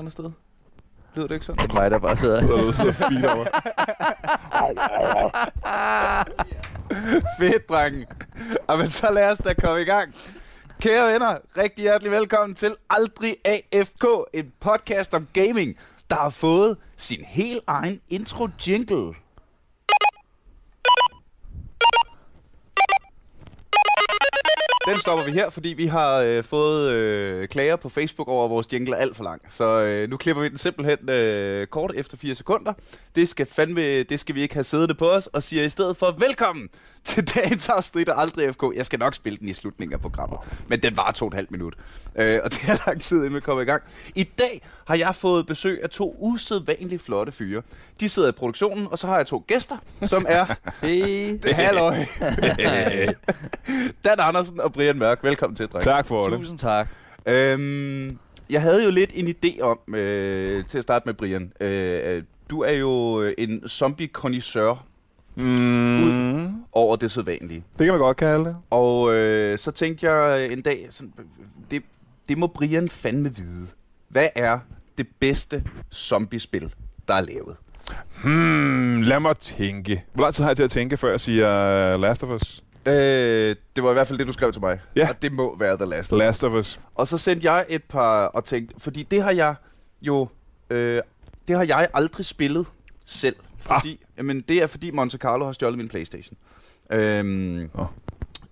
andet sted? Lyder det ikke sådan? Det er mig, der bare sidder. Der er sidder fint over. Fedt, drengen. Og men så lad os da komme i gang. Kære venner, rigtig hjertelig velkommen til Aldrig AFK, en podcast om gaming, der har fået sin helt egen intro-jingle. Den stopper vi her, fordi vi har øh, fået øh, klager på Facebook over, at vores jingle er alt for lang. Så øh, nu klipper vi den simpelthen øh, kort efter 4 sekunder. Det skal, fandme, det skal vi ikke have siddende på os, og siger i stedet for velkommen til dagens afsnit af Aldrig FK. Jeg skal nok spille den i slutningen af programmet, men den var to og et halvt minut. Øh, og det er lang tid, inden vi kommer i gang. I dag har jeg fået besøg af to usædvanligt flotte fyre. De sidder i produktionen, og så har jeg to gæster, som er... Hey. Det halløj. Dan Andersen og Brian Mørk. Velkommen til, drenge. Tak for det. Tusind tak. Øhm, jeg havde jo lidt en idé om, øh, til at starte med, Brian. Øh, du er jo en zombie Mm, over det sædvanlige. det kan man godt kalde det. Og øh, så tænkte jeg en dag, sådan, det, det må Brian fandme vide. Hvad er det bedste zombiespil, der er lavet? Hmm, lad mig tænke. Hvor lang tid har jeg til at tænke, før jeg siger uh, Last of Us? Øh, det var i hvert fald det, du skrev til mig. Ja. Og det må være The Last. Last of Us. Og så sendte jeg et par og tænkte, fordi det har jeg jo, øh, det har jeg aldrig spillet selv. Fordi, ah. jamen, det er fordi Monte Carlo har stjålet min Playstation. Øhm, Åh.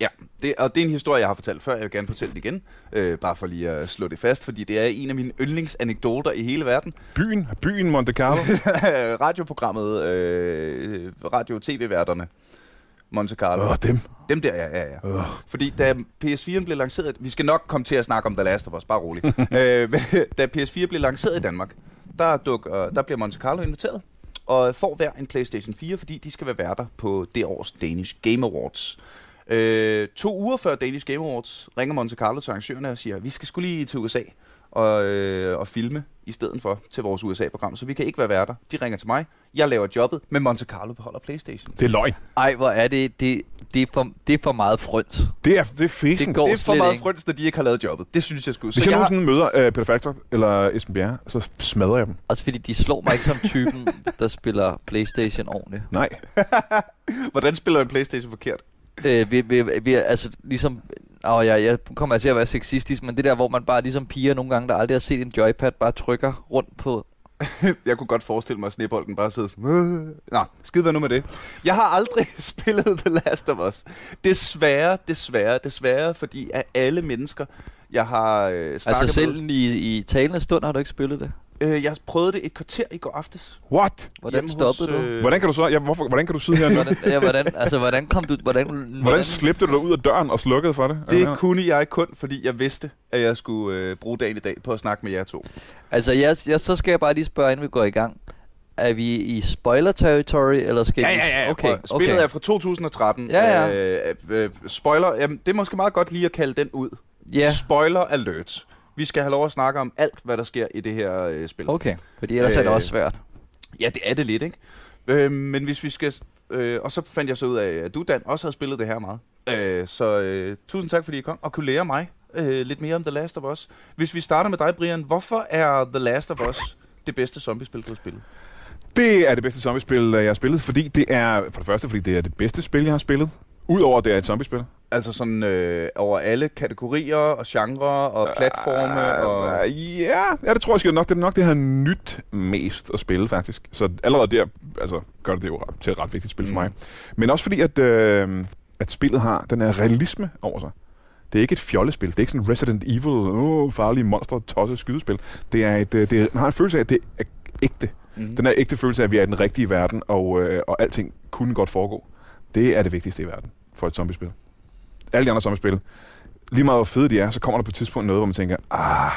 Ja, det, og det er en historie, jeg har fortalt før. Jeg vil gerne fortælle det igen. Øh, bare for lige at slå det fast, fordi det er en af mine yndlingsanekdoter i hele verden. Byen, byen Monte Carlo. Radioprogrammet, øh, radio-tv-værterne. Monte Carlo. Åh, oh, dem. Dem der, ja, ja, ja. Oh. Fordi da PS4 blev lanceret, vi skal nok komme til at snakke om The Last of Us, bare roligt. øh, men da PS4 blev lanceret i Danmark, der, duk, øh, der bliver Monte Carlo inviteret, og får hver en PlayStation 4, fordi de skal være værter på det års Danish Game Awards. Øh, to uger før Danish Game Awards ringer Monte Carlo til arrangørerne og siger, vi skal skulle lige til USA og, øh, og filme i stedet for til vores USA-program, så vi kan ikke være værter. De ringer til mig, jeg laver jobbet, men Monte Carlo beholder Playstation. Det er løgn. Ej, hvor er det, det, det, er, for, det er for meget frøns. Det er, det er fesen. Det går Det er for meget ikke. frøns, at de ikke har lavet jobbet. Det synes jeg skulle. Hvis jeg har, nogensinde møder uh, Peter Factor eller Esben Bjerre, så smadrer jeg dem. Også fordi de slår mig ikke som typen, der spiller Playstation ordentligt. Nej. hvordan spiller en Playstation forkert? Øh, vi, vi, vi, altså ligesom... Åh, jeg, jeg kommer til at være sexistisk, men det der, hvor man bare ligesom piger nogle gange, der aldrig har set en joypad, bare trykker rundt på... Jeg kunne godt forestille mig, at snebolden bare sidder sådan... Nå, skid være nu med det. Jeg har aldrig spillet The Last of Us. Desværre, desværre, desværre, fordi af alle mennesker, jeg har øh, snakket Altså selv med... i, i talende stund har du ikke spillet det. Øh, jeg prøvede det et kvarter i går aftes. What? Hvordan Hjemme stoppede hos, du? øh, Hvordan kan du så... Ja, hvorfor, hvordan kan du sidde her nu? Hvordan, ja, hvordan, altså, hvordan kom du... Hvordan, Hvordan slæbte du dig ud af døren og slukkede for det? Det Ja. kunne jeg kun, fordi jeg vidste, at jeg skulle øh, bruge dagen i dag på at snakke med jer to. Altså, jeg, jeg, så skal jeg bare lige spørge, inden vi går i gang. Er vi i spoiler territory, eller skal vi... Okay, Prøv, Spillet okay. er fra 2013. Ja, ja. Øh, øh, spoiler, jamen, det er måske meget godt lige at kalde den ud. Ja, Spoiler alert. Vi skal have lov at snakke om alt, hvad der sker i det her øh, spil. okay. Fordi ellers er det Øh, også svært. Ja, det er det lidt, ikke? Øh, men hvis vi skal... Øh, og så fandt jeg så ud af, at du, Dan, også havde spillet det her meget. Øh, så øh, tusind tak, fordi I kom og kunne lære mig øh, lidt mere om The Last of Us. Hvis vi starter med dig, Brian. Hvorfor er The Last of Us det bedste zombiespil, du har spillet? Det er det bedste zombiespil, øh, jeg har spillet, fordi det er... For det første, fordi det er det bedste spil, jeg har spillet. Udover at det er et zombiespil. Altså sådan øh, over alle kategorier og genrer og platforme og... Uh, ja, ja, det tror jeg sgu nok. Det er nok det, har nyt mest at spille, faktisk. Så allerede der altså, gør det det jo til et ret vigtigt spil for Mm. mig. Men også fordi, at, øh, at spillet har den her realisme over sig. Det er ikke et fjollespil. Det er ikke sådan Resident Evil, åh, farlige monster, tosset skydespil. Det er et, øh, det er, man har en følelse af, at det er ægte. Mm. Den her ægte følelse af, at vi er i den rigtige verden, og, øh, og alting kunne godt foregå. Det er det vigtigste i verden for et zombiespil. Alle de andre zombiespil, lige meget hvor fede de er, så kommer der på et tidspunkt noget, hvor man tænker, ah,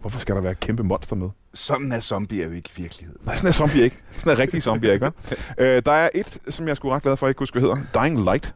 hvorfor skal der være kæmpe monster med? Sådan er zombier jo ikke i virkeligheden. Nej, sådan er zombie ikke. Sådan er rigtige zombie ikke, øh, der er et, som jeg sgu ret glad for, at jeg ikke huske, hvad hedder. Dying Light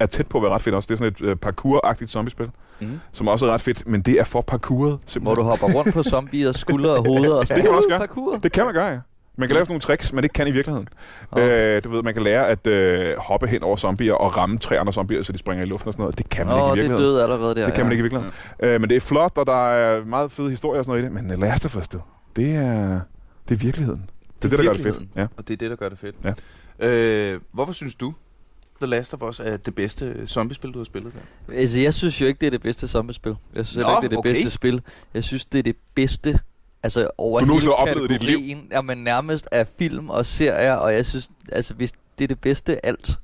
er tæt på at være ret fedt også. Det er sådan et øh, parkour-agtigt zombiespil, Mm. som også er ret fedt, men det er for parkouret, Hvor simpelthen. du hopper rundt på zombier, skuldre og hoveder og Det kan man også gøre. Parkour. Det kan man gøre, ja. Man kan lave sådan nogle tricks, men det kan i virkeligheden. Okay. Øh, du ved, man kan lære at øh, hoppe hen over zombier og ramme tre andre zombier, så de springer i luften og sådan noget. Det kan man Åh, ikke i det er virkeligheden. død allerede der. Det kan man ja. ikke i virkeligheden. Øh, men det er flot, og der er meget fede historier og sådan noget i det. Men Last of Us. Det er, det er virkeligheden. Det er det, der gør det fedt. virkeligheden. Ja. Og det er det, der gør det fedt. Ja. Øh, hvorfor synes du, The Last of Us er det bedste zombiespil, du har spillet der? Altså, jeg synes jo ikke, det er det bedste zombiespil. Jeg synes Nå, ikke, det er det okay. bedste spil. Jeg synes, det er det bedste, altså over Du hele oplevet i dit liv? Jamen, nærmest af film og serier, og jeg synes, altså, hvis det er det bedste alt.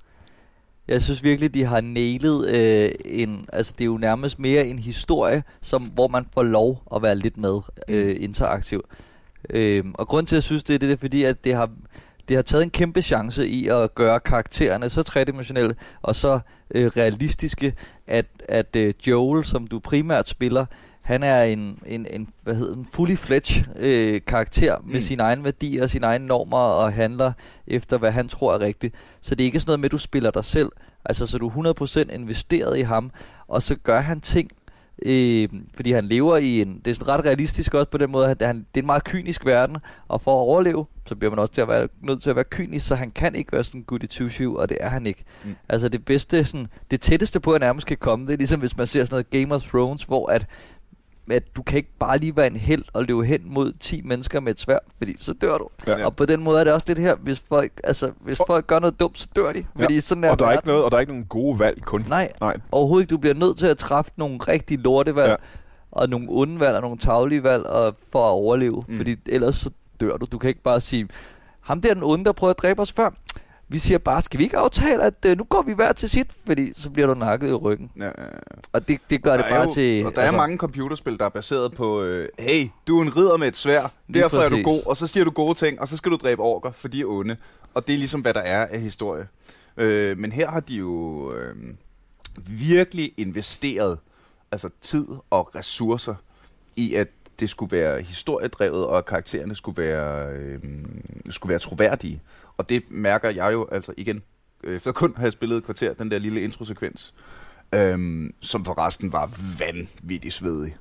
Jeg synes virkelig, de har nailet øh, en, altså det er jo nærmest mere en historie, som, hvor man får lov at være lidt med øh, interaktiv. Øh, og grund til, at jeg synes det, det er fordi, at det har, det har taget en kæmpe chance i at gøre karaktererne så tredimensionelle og så øh, realistiske, at, at øh, Joel, som du primært spiller, han er en, en, en hvad hedder en fully fledged øh, karakter med Mm. sine egne værdier, sine egne normer og handler efter, hvad han tror er rigtigt. Så det er ikke sådan noget med, at du spiller dig selv. Altså, så du er 100% investeret i ham, og så gør han ting, øh, fordi han lever i en... Det er sådan ret realistisk også på den måde, at han, det er en meget kynisk verden, og for at overleve, så bliver man også til at være, nødt til at være kynisk, så han kan ikke være sådan goody two shoe, og det er han ikke. Mm. Altså det bedste, sådan, det tætteste på, at nærmest kan komme, det er ligesom hvis man ser sådan noget Game of Thrones, hvor at at du kan ikke bare lige være en held og løbe hen mod 10 mennesker med et sværd, fordi så dør du. Ja. Ja. Og på den måde er det også lidt her, hvis folk, altså, hvis Og- folk gør noget dumt, så dør de. Ja. Fordi sådan er Og der er ikke noget, og der er ikke nogen gode valg kun. Nej, Nej. overhovedet ikke. Du bliver nødt til at træffe nogle rigtig lortevalg, Ja. og nogle onde valg, og nogle taglige valg, og for at overleve. Mm. Fordi ellers så dør du. Du kan ikke bare sige, ham der er den onde, der prøvede at dræbe os før. Vi siger bare, skal vi ikke aftale, at øh, nu går vi hver til sit? Fordi så bliver du nakket i ryggen. Ja, ja, Og det, det gør det bare jo, til... Og der altså, er mange computerspil, der er baseret på, øh, hey, du er en ridder med et svær, derfor er du præcis. god, og så siger du gode ting, og så skal du dræbe orker, for de er onde. Og det er ligesom, hvad der er af historie. Øh, men her har de jo øh, virkelig investeret altså tid og ressourcer i, at det skulle være historiedrevet, og karaktererne skulle være, øh, skulle være troværdige. Og det mærker jeg jo altså igen, øh, efter kun at have spillet et kvarter, den der lille introsekvens, øhm, som forresten var vanvittigt svedig.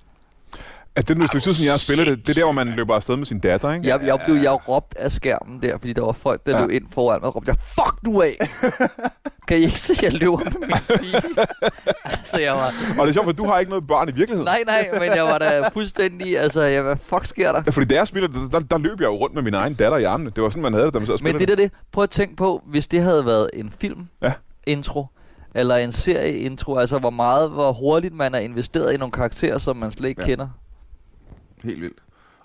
At det er nu et siden, jeg har spillet det. Det er der, hvor man løber afsted med sin datter, ikke? Jeg, jeg blev jeg råbt af skærmen der, fordi der var folk, der Ja. løb ind foran mig, og råbte jeg, fuck nu af! kan I ikke se, at jeg løber med min pige? altså, jeg var, Og det er sjovt, for du har ikke noget børn i virkeligheden. nej, nej, men jeg var da fuldstændig, altså, jeg, hvad fuck sker der? Ja, Fordi da jeg spiller, der, der, der løb jeg jo rundt med min egen datter i armene. Det var sådan, man havde det, da man sad og Men det der det, prøv at tænke på, hvis det havde været en film, Ja. intro, eller en serie intro, altså hvor meget, hvor hurtigt man er investeret i nogle karakterer, som man slet ikke ja. kender. Helt vildt.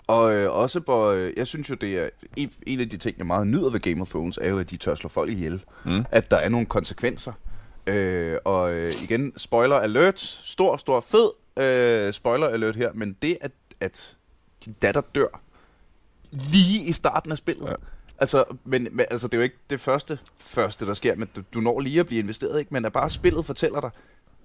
Og øh, også, hvor, øh, jeg synes jo, det er en, en af de ting, jeg meget nyder ved Game of Thrones, er jo, at de tør slå folk ihjel. Mm. At der er nogle konsekvenser. Øh, og øh, igen, spoiler alert, stor, stor, fed øh, spoiler alert her, men det, at, at din datter dør lige i starten af spillet, ja. Altså, men, men altså, det er jo ikke det første, første der sker, men du, du når lige at blive investeret, ikke? Men at bare spillet fortæller dig,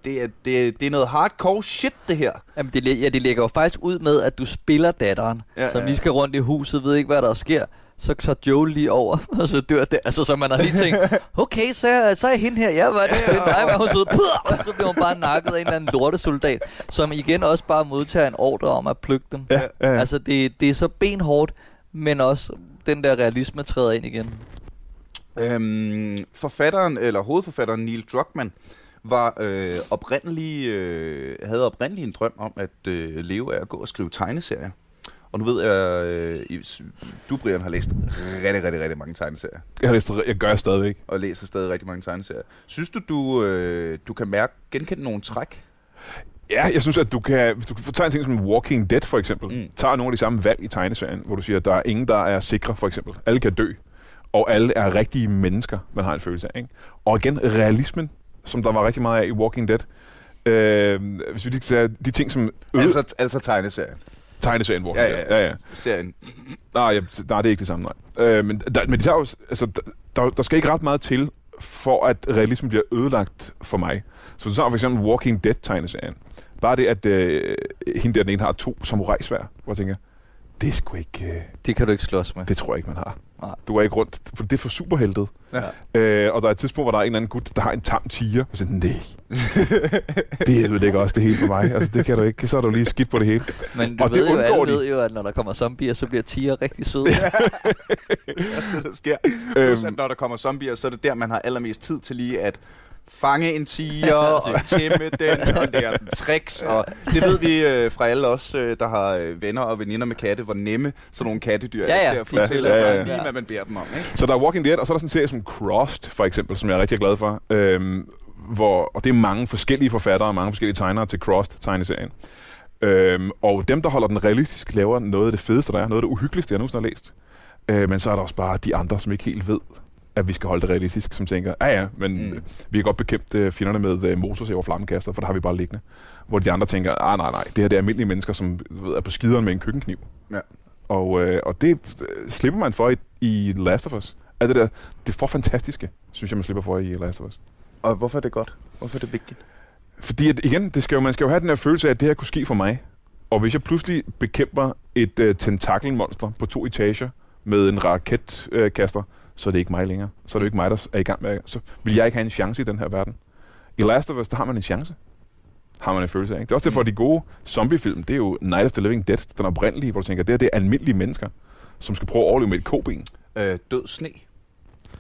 det er, det, det er noget hardcore shit, det her. Jamen, det, ja, det lægger jo faktisk ud med, at du spiller datteren, Ja, ja, som ja, lige skal rundt i huset, ved ikke, hvad der sker. Så tager Joel lige over, og så dør det. Altså, så man har lige tænkt, okay, så så er hende her, jeg var det spændende. Nej, hvad hun så, og så bliver hun bare nakket af en eller anden lortesoldat, som igen også bare modtager en ordre om at plukke dem. Ja, ja, ja. Altså, det, det er så benhårdt, men også den der realisme træder ind igen. Øhm, forfatteren, eller hovedforfatteren Neil Druckmann, var øh, oprindelig, øh, havde oprindelig en drøm om at øh, leve af at gå og skrive tegneserier. Og nu ved jeg, øh, du Brian har læst rigtig, rigtig, rigtig mange tegneserier. Jeg, har læst, jeg gør stadigvæk. Og læser stadig rigtig mange tegneserier. Synes du, du, øh, du kan mærke, genkende nogle træk? Ja, jeg synes, at du kan... Hvis du kan tage en ting som Walking Dead, for eksempel. Mm. Tager nogle af de samme valg i tegneserien, hvor du siger, at der er ingen, der er sikre, for eksempel. Alle kan dø. Og alle er rigtige mennesker, man har en følelse af. Ikke? Og igen, realismen, som der var rigtig meget af i Walking Dead. Øh, hvis vi lige skal de ting, som øde altså, Altså, tegneserier. tegneserien Walking Ja, Dead. ja, ja, ja. Serien. Nej, ja, nej, det er ikke det samme, nej. Øh, men, der, men de tager jo, altså, der, der skal ikke ret meget til, for at realismen bliver ødelagt for mig. Så du tager for eksempel Walking Dead-tegneserien. Bare det, at øh, hende der, den ene har to samurai-svær, hvor jeg tænker, det er sgu ikke, øh, Det kan du ikke slås med. det tror jeg ikke, man har. Nej. Du er ikke rundt, for det er for superheltet. Ja. Øh, og der er et tidspunkt, hvor der er en eller anden gut, der har en tam tiger, og så nej, det ødelægger også det hele for mig. Altså, det kan du ikke, så er du lige skidt på det hele. Men du Og det ved jo, undgår alle de. ved jo, at når der kommer zombier, så bliver tiger rigtig søde. det er det, der sker. Plus, Øhm. at når der kommer zombier, så er det der, man har allermest tid til lige at fange en tiger og tæmme den og lære den tricks. Og det ved vi øh, fra alle os, øh, der har øh, venner og veninder med katte, hvor nemme sådan nogle kattedyr Ja, er ja, til at fortælle ja, ja, ja. lige, hvad man beder dem om. Ikke? Så der er Walking Dead, og så er der sådan en serie som Crossed, for eksempel, som jeg er rigtig glad for. Øhm, hvor, og det er mange forskellige forfattere og mange forskellige tegnere til Crossed-tegneserien. Øhm, og dem, der holder den realistisk, laver noget af det fedeste, der er. Noget af det uhyggeligste, jeg nogensinde har læst. Øh, men så er der også bare de andre, som ikke helt ved, at vi skal holde det realistisk, som tænker, ja ja, men Mm. vi kan godt bekæmpe øh, fjenderne med øh, motorsav og flammekaster, for der har vi bare liggende. Hvor de andre tænker, ah nej nej, det her det er almindelige mennesker, som ved, er på skideren med en køkkenkniv. Ja. Og, øh, og det øh, slipper man for i, i Last of Us. Alt det der, det er for fantastiske, synes jeg, man slipper for i Last of Us. Og hvorfor er det godt? Hvorfor er det vigtigt? Fordi at, igen, det skal jo, man skal jo have den her følelse af, at det her kunne ske for mig. Og hvis jeg pludselig bekæmper et øh, tentakelmonster på to etager med en raketkaster, så er det ikke mig længere. Så er det jo ikke mig, der er i gang med Så vil jeg ikke have en chance i den her verden. I Last of Us, der har man en chance. Har man en følelse af. Ikke? Det er også derfor, at de gode zombiefilm, det er jo Night of the Living Dead, den oprindelige, hvor du tænker, det her det er almindelige mennesker, som skal prøve at overleve med et koben. Øh, død sne.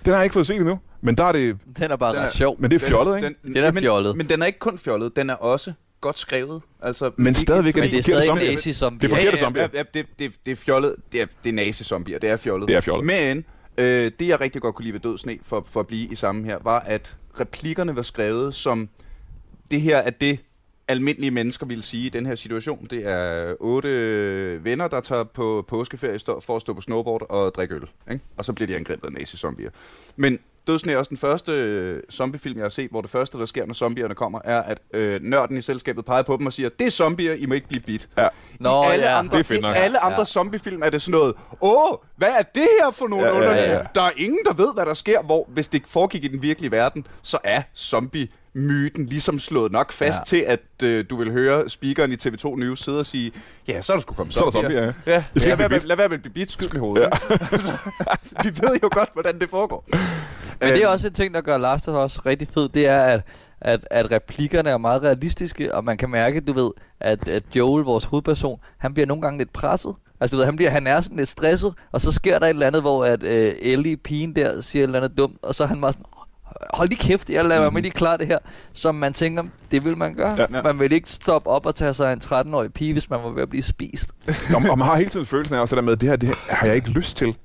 Den har jeg ikke fået set endnu, men der er det, Den er bare Den er- ret sjov. men det er fjollet, ikke? Den, Den er men, fjollet. Men den er ikke kun fjollet, den er også godt skrevet. Altså, Men stadigvæk er Men det er forkerte stadig zombier. nazi zombie. Det er forkerte ja, zombier. Ja, ja, det, det, det er fjollet. Det er, det er nazi-zombier. Det er fjollet. Det er fjollet. Men øh, det, jeg rigtig godt kunne lide ved Død Sne, for, for at blive i samme her, var, at replikkerne var skrevet som, det her er det, almindelige mennesker ville sige i den her situation. Det er otte venner, der tager på påskeferie for at stå på snowboard og drikke øl. Ikke? Og så bliver de angrebet af nazi-zombier. Men Dødsne er også den første øh, zombiefilm, jeg har set, hvor det første, der sker, når zombierne kommer, er, at øh, nørden i selskabet peger på dem og siger, det er zombier, I må ikke blive bit. Ja. Nå, I alle ja. andre, Det er fedt i alle andre Ja. zombiefilm er det sådan noget, åh, hvad er det her for nogle Ja, ja, underlige? ja. Der er ingen, der ved, hvad der sker, hvor hvis det foregik i den virkelige verden, så er zombie myten ligesom slået nok fast Ja. ja. til, at øh, du vil høre speakeren i TV2 News sidde og sige, ja, så er der skulle komme Så er der zombier. ja. Ja, skal lad, være med, lad være med at blive bit, skyd med hovedet. Ja. vi ved jo godt, hvordan det foregår. Men det er Øhm, også en ting, der gør Last of Us rigtig fed, det er, at, at, at replikkerne er meget realistiske, og man kan mærke, du ved, at, at Joel, vores hovedperson, han bliver nogle gange lidt presset. Altså, du ved, han, bliver, han er sådan lidt stresset, og så sker der et eller andet, hvor at, øh, Ellie, pigen der, siger et eller andet dumt, og så er han bare sådan, hold lige kæft, jeg lader mig lige klare det her. Som man tænker, det vil man gøre. Ja. Ja. Man vil ikke stoppe op og tage sig en 13-årig pige, hvis man var ved at blive spist. og, og man har hele tiden følelsen af også det der med, det her, det her har jeg ikke lyst til.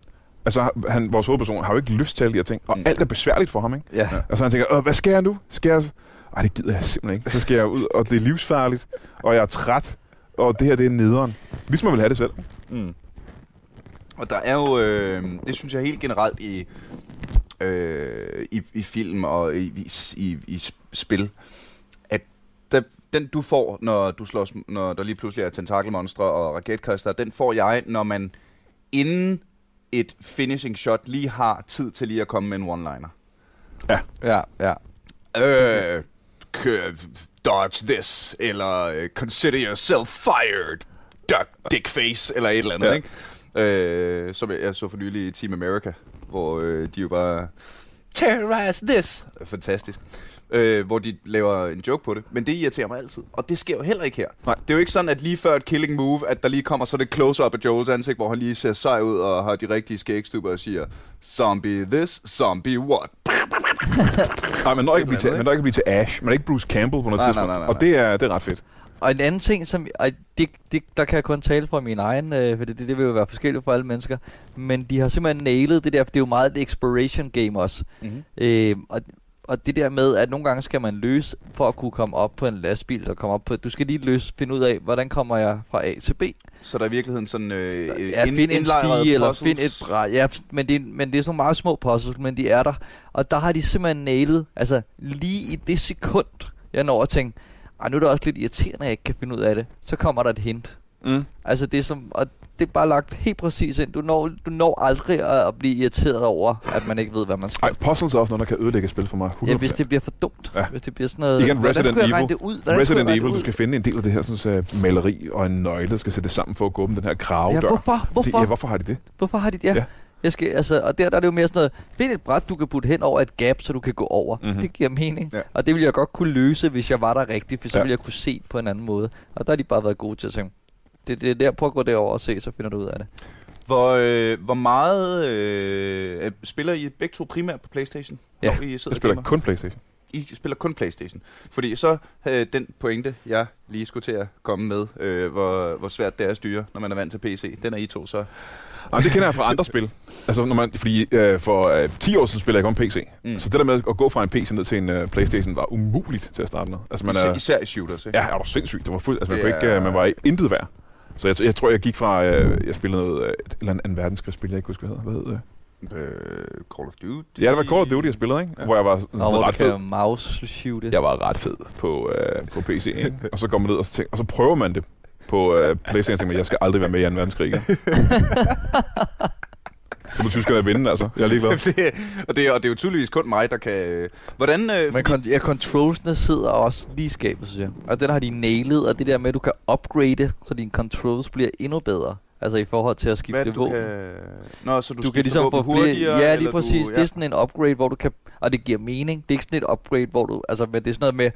Altså, han, vores hovedperson har jo ikke lyst til alle de her ting, og Mm. alt er besværligt for ham, ikke? Ja. Og så han tænker, hvad skal jeg nu? Skal jeg... Ej, det gider jeg simpelthen ikke. Så skal jeg ud, og det er livsfarligt, og jeg er træt, og det her, det er nederen. Ligesom man vil have det selv. Mm. Og der er jo, øh, det synes jeg helt generelt i, øh, i, i film og i, i, i, i spil, at der, den du får, når du slås, når der lige pludselig er tentakelmonstre og raketkaster, den får jeg, når man inden et finishing shot lige har tid til lige at komme med en one-liner. Ja, ja. Øh, k- dodge this, eller øh, consider yourself fired, duck, dick face, eller et eller andet, Ja. ja. ikke? Øh, som jeg, jeg så for nylig i Team America, hvor øh, de jo bare terrorize this. Fantastisk. Øh, hvor de laver en joke på det. Men det irriterer mig altid. Og det sker jo heller ikke her. Nej. Det er jo ikke sådan, at lige før et killing move, at der lige kommer sådan et close-up af Joels ansigt, hvor han lige ser sej ud og har de rigtige skægstubber og siger, zombie this, zombie what? Nej, man når ikke, at blive til, man når ikke at blive til Ash. Man er ikke Bruce Campbell på noget Nej, nej, tidspunkt. nej, nej, Og det er, det er ret fedt. Og en anden ting, som og det, det, der kan jeg kun tale fra min egen, øh, for det, det, det vil jo være forskelligt for alle mennesker, men de har simpelthen nailet det der, for det er jo meget et exploration game også. Mm-hmm. Øh, og, og det der med, at nogle gange skal man løse, for at kunne komme op på en lastbil, der kommer op på, du skal lige løse, finde ud af, hvordan kommer jeg fra A til B. Så der er i virkeligheden sådan øh, Ja, ind- find en stige, eller find et bræt. Ja, men det, men det er sådan nogle meget små puzzles, men de er der. Og der har de simpelthen nailet, altså lige i det sekund, jeg når at tænke, ej, nu er det også lidt irriterende, at jeg ikke kan finde ud af det. Så kommer der et hint. Mm. Altså det er som, og det er bare lagt helt præcis ind. Du når, du når aldrig at, at blive irriteret over, at man ikke ved, hvad man skal. Ej, puzzles er også noget, der kan ødelægge spil for mig. 100%. Ja, hvis det bliver for dumt. Ja. Hvis det bliver sådan noget... Igen, Resident Evil. det ud? Hvordan Resident Evil, du skal finde en del af det her sådan, uh, maleri og en nøgle, der skal sætte sammen for at gå åbne den her krave Ja, hvorfor? Hvorfor? Ja, hvorfor har de det? Hvorfor har de det? Ja. Ja. Jeg skal, altså, og der, der er det jo mere sådan noget, find et bræt, du kan putte hen over et gap, så du kan gå over. Mhm. Mm-hmm. Det giver mening. Ja. Og det ville jeg godt kunne løse, hvis jeg var der rigtigt, for så Ja. ville jeg kunne se på en anden måde. Og der har de bare været gode til at tænke, det, det er der, prøv at gå derover og se, så finder du ud af det. Hvor, øh, hvor meget øh, spiller I begge to primært på Playstation? Ja. I sidder Jeg spiller kun Playstation. I spiller kun Playstation. Fordi så øh, den pointe, jeg lige skulle til at komme med, øh, hvor, hvor svært det er at styre, når man er vant til PC, den er I to så. Jamen, det kender jeg fra andre spil. Altså, når man, fordi øh, for øh, 10 år siden spillede jeg kun PC. Mm. Så det der med at gå fra en PC ned til en øh, Playstation var umuligt til at starte med. Altså, man Især, er, især i shooters, ikke? ja, er du sindssygt. Det var fuld, altså, man, Det kunne ikke, øh, man var intet værd. Så jeg, jeg tror, jeg gik fra, øh, jeg spillede noget, øh, et eller andet verdenskrigsspil, jeg ikke husker, hvad hedder. Hvad hedder det? Øh, Call of Duty. Ja, det var Call of Duty, jeg spillede, ikke? Ja. Hvor jeg var sådan, Og hvor ret fed. mouse shoote. Jeg var ret fed på, øh, på PC, ikke? og så går man ned og så, tænker, og så prøver man det på øh, Playstation, og tænker man, jeg skal aldrig være med i 2. verdenskrig så må tyskerne vinde, altså. Jeg er ligeglad. det, og, det, er- og det er jo tydeligvis kun mig, der kan... øh, Hvordan... Øh, Men kon- ja, controlsene sidder også lige skabet, synes jeg. Og den har de nailet, og det der med, at du kan upgrade, så dine controls bliver endnu bedre. Altså i forhold til at skifte hvad du våben. kan... Nå, så du, Du, kan ligesom få flere... Ja, lige præcis. Du, Det er sådan en upgrade, hvor du kan... Og det giver mening. Det er ikke sådan et upgrade, hvor du... Altså, men det er sådan noget med...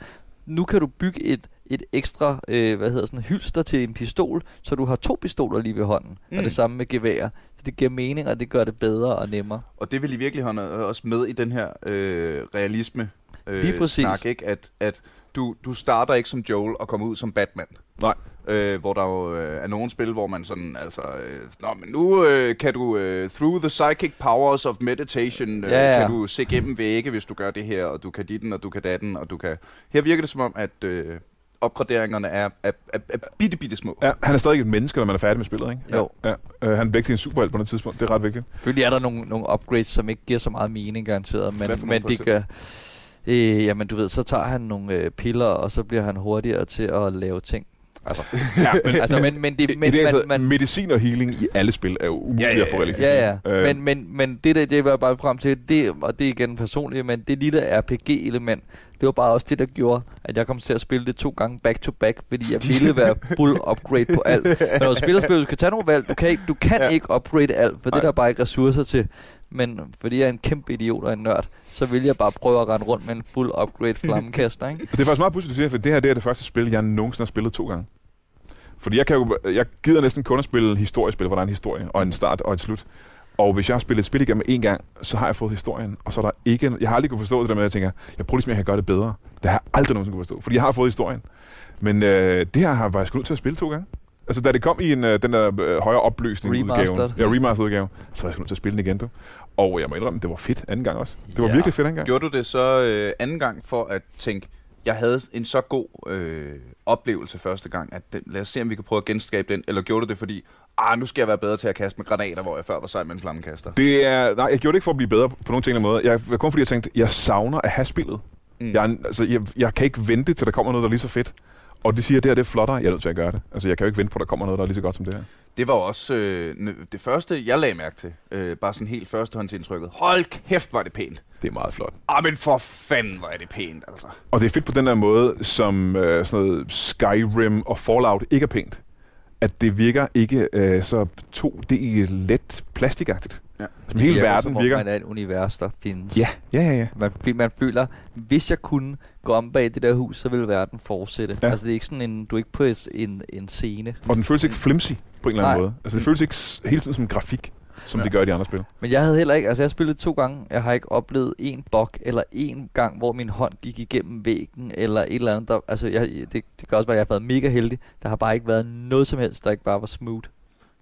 Nu kan du bygge et, et ekstra, øh, hvad hedder sådan, hylster til en pistol, så du har to pistoler lige ved hånden. Mm. Og det samme med gevær. Så det giver mening, og det gør det bedre og nemmere. Og det vil i virkeligheden også med i den her øh, realisme øh, Lige præcis. snak, ikke? At, at du, du starter ikke som Joel og kommer ud som Batman. Nej. Øh, hvor der jo øh, er nogle spil, hvor man sådan, altså, øh, Nå, men nu øh, kan du, øh, through the psychic powers of meditation, øh, Ja, ja. kan du se gennem vægge, hvis du gør det her, og du kan ditten, og du kan datten, og du kan... Her virker det som om, at øh, opgraderingerne er, er, er, er bitte, bitte små. Ja, han er stadig et menneske, når man er færdig med spillet, ikke? Jo. Ja, øh, han bliver til en superhelt på noget tidspunkt. Det er ret vigtigt. Selvfølgelig er der nogle, nogle upgrades, som ikke giver så meget mening garanteret, men, men eksempel? gør... Øh, jamen du ved, så tager han nogle øh, piller, og så bliver han hurtigere til at lave ting. Altså, Ja, men, altså men, men det, men, det er man, altså, man, medicin og healing i alle spil er jo umuligt Ja, ja, at få realistisk. Ja, ja. Øh, Men, men, men det der, det var bare frem til, det, og det er igen personligt, men det lille RPG-element, det var bare også det, der gjorde, at jeg kom til at spille det to gange back-to-back, fordi jeg ville være fuld upgrade på alt. Men når du spiller spil, du skal tage nogle valg, du kan ikke, du kan Ja. ikke upgrade alt, for det Nej. er der bare ikke ressourcer til. Men fordi jeg er en kæmpe idiot og en nørd, så vil jeg bare prøve at rende rundt med en fuld upgrade flammekaster, ikke? Det er faktisk meget pudsigt, du siger, for det her det er det første spil, jeg nogensinde har spillet to gange. Fordi jeg, kan jo, jeg gider næsten kun at spille historiespil, hvor der er en historie og en start og et slut. Og hvis jeg har spillet et spil igennem en gang, så har jeg fået historien, og så er der ikke... Jeg har aldrig kunne forstå det der med, at jeg tænker, jeg prøver ligesom, at jeg kan gøre det bedre. Det har jeg aldrig nogensinde kunne forstå, fordi jeg har fået historien. Men øh, det her har jeg faktisk nødt til at spille to gange. Altså, da det kom i en, øh, den der øh, højere opløsning udgave, ja, remastered udgave, så var jeg nødt til at spille den igen, du. Og jeg må indrømme, det var fedt anden gang også. Det var Ja. virkelig fedt anden gang. Gjorde du det så øh, anden gang for at tænke, jeg havde en så god øh, oplevelse første gang, at den, lad os se, om vi kan prøve at genskabe den, eller gjorde du det, fordi ah, nu skal jeg være bedre til at kaste med granater, hvor jeg før var sej med en flammekaster? Det er, nej, jeg gjorde det ikke for at blive bedre på nogen ting eller måde. Jeg, kun fordi, jeg tænkte, jeg savner at have spillet. Mm. Jeg, altså, jeg, jeg kan ikke vente til, der kommer noget, der er lige så fedt. Og det siger, at det her det er flottere. Jeg er nødt til at gøre det. Altså, jeg kan jo ikke vente på, at der kommer noget, der er lige så godt som det her. Det var også øh, det første, jeg lagde mærke til. Øh, bare sådan helt førstehåndsindtrykket. Hold kæft, var det pænt. Det er meget flot. Ah, men for fanden, hvor er det pænt, altså. Og det er fedt på den der måde, som øh, sådan noget Skyrim og Fallout ikke er pænt. At det virker ikke øh, så 2D let plastikagtigt. Ja. Som hele virker, verden som om virker. man er et univers, der findes. Ja, ja, ja, ja. Man, man føler, hvis jeg kunne gå om bag det der hus, så ville verden fortsætte. Ja. Altså det er ikke sådan en, du er ikke på et, en, en scene. Og den føles ikke flimsy på en eller anden Nej. måde. Altså, det føles ikke hele tiden som grafik, som Ja. det gør i de andre spil. Men jeg havde heller ikke, altså jeg har spillet to gange, jeg har ikke oplevet en bug, eller en gang, hvor min hånd gik igennem væggen, eller et eller andet, der, altså jeg, det, det kan også være, at jeg har været mega heldig. Der har bare ikke været noget som helst, der ikke bare var smooth.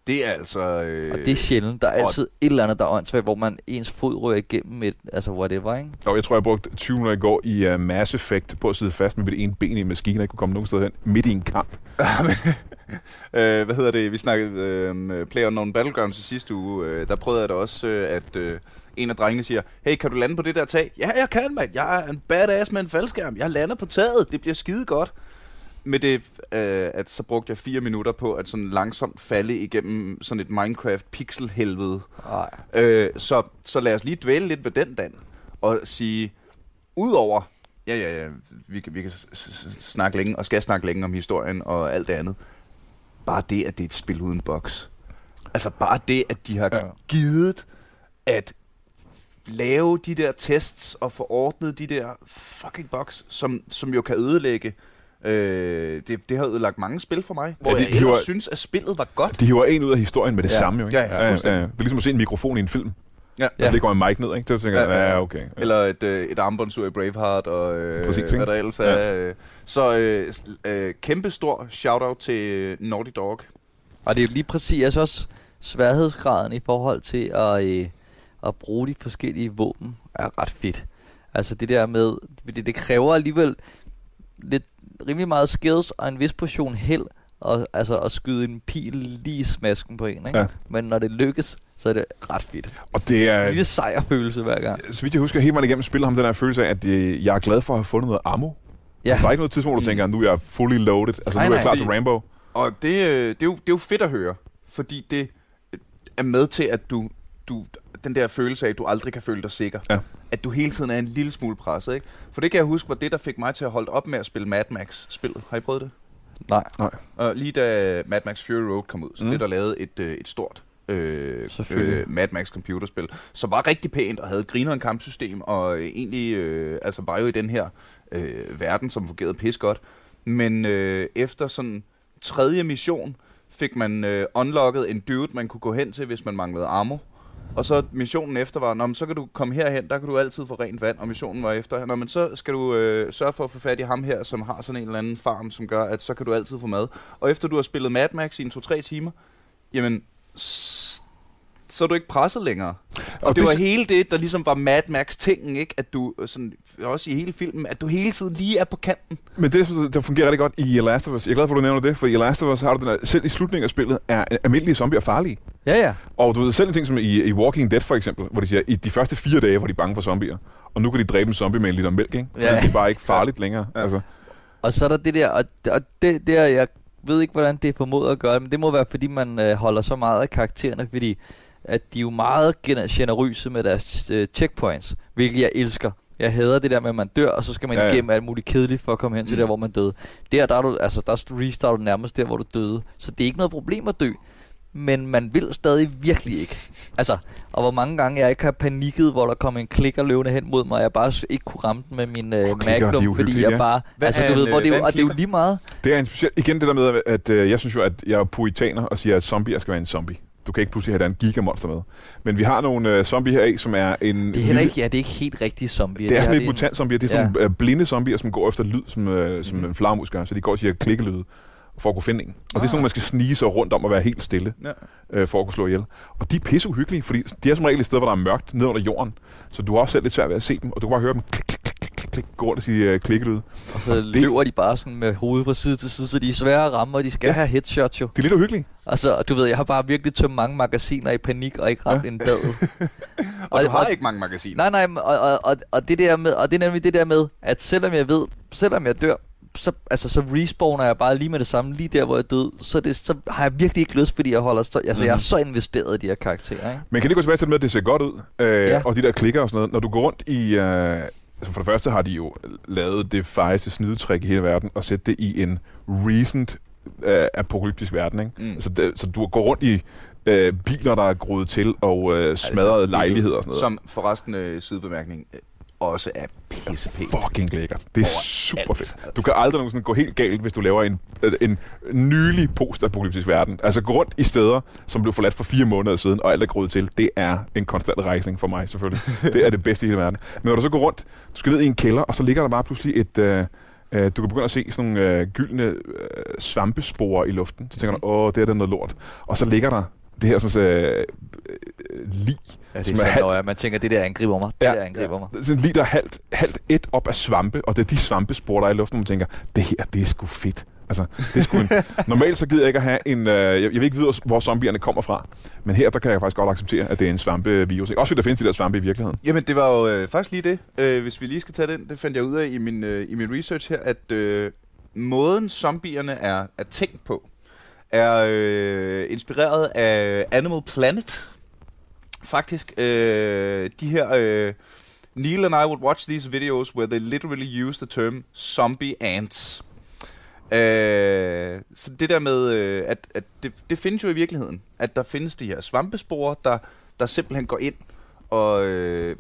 Det er altså... Øh, Og det er sjældent. Der er og- altid et eller andet, der er åndssvagt, hvor man ens fod rører igennem et, altså whatever, ikke? Og jeg tror, jeg brugte 20 minutter i går i uh, Mass Effect på at sidde fast med mit ene ben i en maskine, og ikke kunne komme nogen sted hen, midt i en kamp. øh, hvad hedder det? Vi snakkede øh, om Player Battlegrounds i sidste uge. Øh, der prøvede jeg da også, øh, at øh, en af drengene siger, hey, kan du lande på det der tag? Ja, jeg kan, mand. Jeg er en badass med en faldskærm. Jeg lander på taget. Det bliver skide godt. Med det, øh, at så brugte jeg fire minutter på at sådan langsomt falde igennem sådan et Minecraft pixel-helvede. Nej. Øh, så, så lad os lige dvæle lidt ved den, Dan, og sige, udover, ja, ja, ja, vi kan, vi kan snakke længe, og skal snakke længe om historien og alt det andet, bare det, at det er et spil uden boks. Altså bare det, at de har Ja. givet at lave de der tests og få ordnet de der fucking boks, som, som jo kan ødelægge Øh, det, det har ødelagt mange spil for mig, hvor Ja, ja, det- jeg de ellers var- synes, at spillet var godt. De hiver en ud af historien med det Ja. samme, jo ikke? Ja, ja, ja, fuldstændig. Det er ligesom at se en mikrofon i en film. Ja. Ja. Der ligger en mic ned, ikke? Så tænker jeg, Ja, ja, ja. ja, okay. Ja. Eller et, øh, et armbåndsur i Braveheart, og øh, Præcis, hvad der ellers er. Øh. Så øh, øh, kæmpe stor shout-out til Naughty Dog. Og det er jo lige præcis altså også sværhedsgraden i forhold til at, øh, at bruge de forskellige våben er ret fedt. Altså det der med, det, det kræver alligevel lidt rimelig meget skills og en vis portion held og, altså at skyde en pil lige i smasken på en, ikke? Ja. Men når det lykkes, så er det ret fedt. Og det er, En lille sejrfølelse hver gang. så vidt jeg husker, helt meget igennem spillet ham den her følelse af, at øh, jeg er glad for at have fundet noget ammo. Ja. Der er ikke noget tidspunkt, hvor du tænker, nu er jeg fully loaded. Altså, Nej, nu er jeg nej. klar til Rambo. Og det, øh, det, er jo, det er jo fedt at høre, fordi det er med til, at du, du den der følelse af, at du aldrig kan føle dig sikker. Ja. At du hele tiden er en lille smule presset. Ikke? For det kan jeg huske, var det, der fik mig til at holde op med at spille Mad Max-spillet. Har I prøvet det? Nej, Og lige da Mad Max Fury Road kom ud, så Mm. blev der lavet et, øh, et stort øh, øh, Mad Max computerspil, som var rigtig pænt og havde et grineren kampsystem, og øh, egentlig øh, altså var jo i den her øh, verden, som fungerede pis godt. Men øh, efter sådan tredje mission, fik man øh, unlocket en dude, man kunne gå hen til, hvis man manglede ammo. Og så missionen efter var, men så kan du komme herhen, der kan du altid få rent vand, og missionen var efter, Nå, men så skal du øh, sørge for at få fat i ham her, som har sådan en eller anden farm, som gør, at så kan du altid få mad. Og efter du har spillet Mad Max i en 2-3 timer, jamen, så er du ikke presset længere. Og, Og det, det- var hele det, der ligesom var Mad Max-tingen, ikke? At du, øh, sådan, også i hele filmen, at du hele tiden lige er på kanten. Men det, der fungerer rigtig godt i The Last of Us. Jeg er glad for, at du nævner det, for i The Last of Us har du den der, selv i slutningen af spillet, er almindelige zombier farlige. Ja, ja. Og du ved, selv en ting som i, i Walking Dead for eksempel, hvor de siger, i de første fire dage var de bange for zombier. Og nu kan de dræbe en zombie med en liter mælk, ikke? Fordi Ja. det er bare ikke farligt længere. Ja. Altså, Og så er der det der, og, og det der, jeg ved ikke, hvordan det er formået at gøre det, men det må være, fordi man øh, holder så meget af karaktererne, fordi at de er jo meget gen- generøse med deres øh, checkpoints, hvilket jeg elsker. Jeg hader det der med, at man dør, og så skal man Ja, ja, igennem alt muligt kedeligt for at komme hen til Mm. der, hvor man døde. Der, der, er du, altså, der restarter du nærmest der, hvor du døde. Så det er ikke noget problem at dø. Men man vil stadig virkelig ikke. Altså, og hvor mange gange jeg ikke har panikket, hvor der kom en klikker løvende hen mod mig, og jeg bare ikke kunne ramme den med min øh, er Magnum, fordi jeg ja. bare... Hvad altså, du en, ved, hvor øh, det er jo, er en og det er jo lige meget... det er en speciel, igen det der med, at øh, jeg synes jo, at jeg er puritaner og siger, at zombier skal være en zombie. Du kan ikke pludselig have der en gigamonster med. Men vi har nogle øh, zombie her som er en... Det er heller ikke, ja, det er ikke helt rigtige zombier. Det er her, sådan et en- mutant-zombier. Det er sådan ja. blinde zombier, som går efter lyd, som, øh, som Mhm. en flagermus gør. Så de går og siger klikkelyde for at kunne finde en. Og det er sådan, Ah. man skal snige sig rundt om og være helt stille, Ja. øh, for at kunne slå ihjel. Og de er pisse uhyggelige, fordi de er som regel et sted, hvor der er mørkt, ned under jorden. Så du har også selv lidt svært ved at se dem, og du kan bare høre dem klik, klik, klik, klik, klik, klik, gå rundt og sige øh, klikkelyd. Og så løber de bare sådan med hovedet fra side til side, så de er svære at ramme, og de skal Ja. have headshots jo. De er lidt uhyggelige. Altså, og du ved, jeg har bare virkelig tømt mange magasiner i panik, og ikke ramt Ja. en dad. Og, du har og, ikke mange magasiner. Nej, nej, og, og, og, og, det der med, og det er nemlig det der med, at selvom jeg ved, selvom jeg dør, så, altså, så respawner jeg bare lige med det samme, lige der, hvor jeg død. Så, det, så har jeg virkelig ikke lyst, fordi jeg holder så, altså, mm. jeg er Mhm. så investeret i de her karakterer, ikke? Men kan det gå tilbage til det med, at det ser godt ud? Øh, Ja. Og de der klikker og sådan noget. Når du går rundt i... Øh, altså for det første har de jo lavet det fejeste snydetrik i hele verden, og sætte det i en recent øh, apokalyptisk verden, ikke? Mm. Så, det, så du går rundt i øh, biler, der er groet til, og øh, smadrede Altså, lejligheder og sådan noget. Som forresten øh, sidebemærkning øh, også er pissepænt. fucking lækkert. Det er Overalt, super fedt. Du kan aldrig nogensinde gå helt galt, hvis du laver en, øh, en nylig postapokalyptisk verden. Altså gå rundt i steder, som blev forladt for fire måneder siden, og alt er groet til. Det er en konstant rejsning for mig, selvfølgelig. det er det bedste i hele verden. Men når du så går rundt, du skal ned i en kælder, og så ligger der bare pludselig et... Øh, øh, du kan begynde at se sådan nogle øh, gyldne øh, svampesporer i luften. Så tænker du, åh, det er da noget lort. Og så ligger der det her sådan, øh, øh, lig, Ja, det som er er sådan, halvt- når jeg, man tænker, det der angriber mig. Det der angriber mig. Sådan lige der er halvt, halvt et op af svampe, og det er de svampespor, der er i luften, hvor man tænker, det her, det er sgu fedt. Altså, det er sgu en, normalt så gider jeg ikke at have en... Øh, jeg, jeg vil ikke vide, hvor zombierne kommer fra. Men her, der kan jeg faktisk godt acceptere, at det er en svampevirus. Ikke? Også fordi der findes de der svampe i virkeligheden. Jamen, det var jo øh, faktisk lige det. Øh, hvis vi lige skal tage den, det fandt jeg ud af i min, øh, i min research her, at øh, måden zombierne er, er tænkt på, er øh, inspireret af Animal Planet. Faktisk, øh, de her... Øh, Neil and I would watch these videos where they literally use the term zombie ants. Øh, så det der med, øh, at, at det, det findes jo i virkeligheden, at der findes de her svampesporer, der, der simpelthen går ind og... Øh,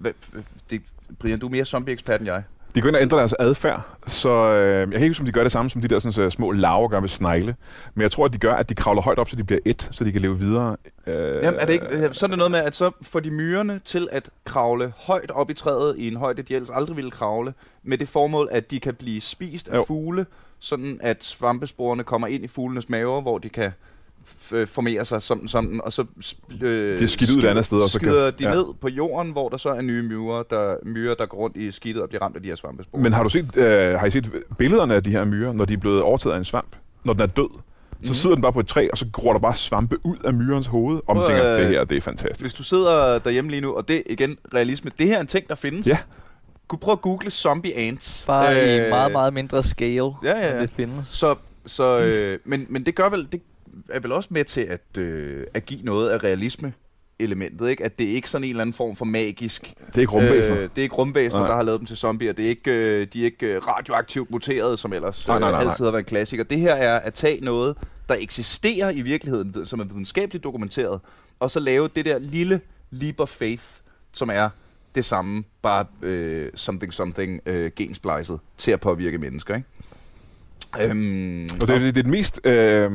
det, Brian, du er mere zombie-ekspert end jeg. De går ind og ændrer deres adfærd, så øh, jeg kan ikke huske, om de gør det samme som de der sådan, så små larver gør ved snegle. Men jeg tror, at de gør, at de kravler højt op, så de bliver et, så de kan leve videre. Øh, Jamen, er det ikke, så er det noget med, at så får de myrerne til at kravle højt op i træet i en højde, de ellers aldrig ville kravle, med det formål, at de kan blive spist af Jo. fugle, sådan at svampesporene kommer ind i fuglenes maver, hvor de kan øh, formere sig sådan, sådan og så øh, De er skidt ud et andet sted, og så kan- skider de ja. ned på jorden, hvor der så er nye myrer, der, myrer, der går rundt i skidtet og bliver ramt af de her svampesporer. Men har du set, øh, har I set billederne af de her myrer, når de er blevet overtaget af en svamp? Når den er død, så Mhm. sidder den bare på et træ, og så gror der bare svampe ud af myrens hoved. Og man tænker, det her, det er fantastisk. Hvis du sidder derhjemme lige nu, og det igen, realisme, det her er en ting, der findes. Ja. Kunne prøve at google zombie ants. Bare øh, i meget, meget mindre scale, Ja, ja, ja. det findes. Så, så øh, men, men det gør vel, det er vel også med til at, øh, at give noget af realisme elementet, ikke? At det er ikke sådan en eller anden form for magisk... Det er ikke rumvæsener. Øh, det er ikke rumvæsener, der har lavet dem til zombier. Det er ikke, øh, de er ikke øh, radioaktivt muteret, som ellers Nej, nej, nej, øh, nej. altid har været en klassiker. Det her er at tage noget, der eksisterer i virkeligheden, som er videnskabeligt dokumenteret, og så lave det der lille leap of faith, som er det samme, bare øh, something something øh, gensplicet til at påvirke mennesker, ikke? Øhm, Og det, er- det er det mest, øh,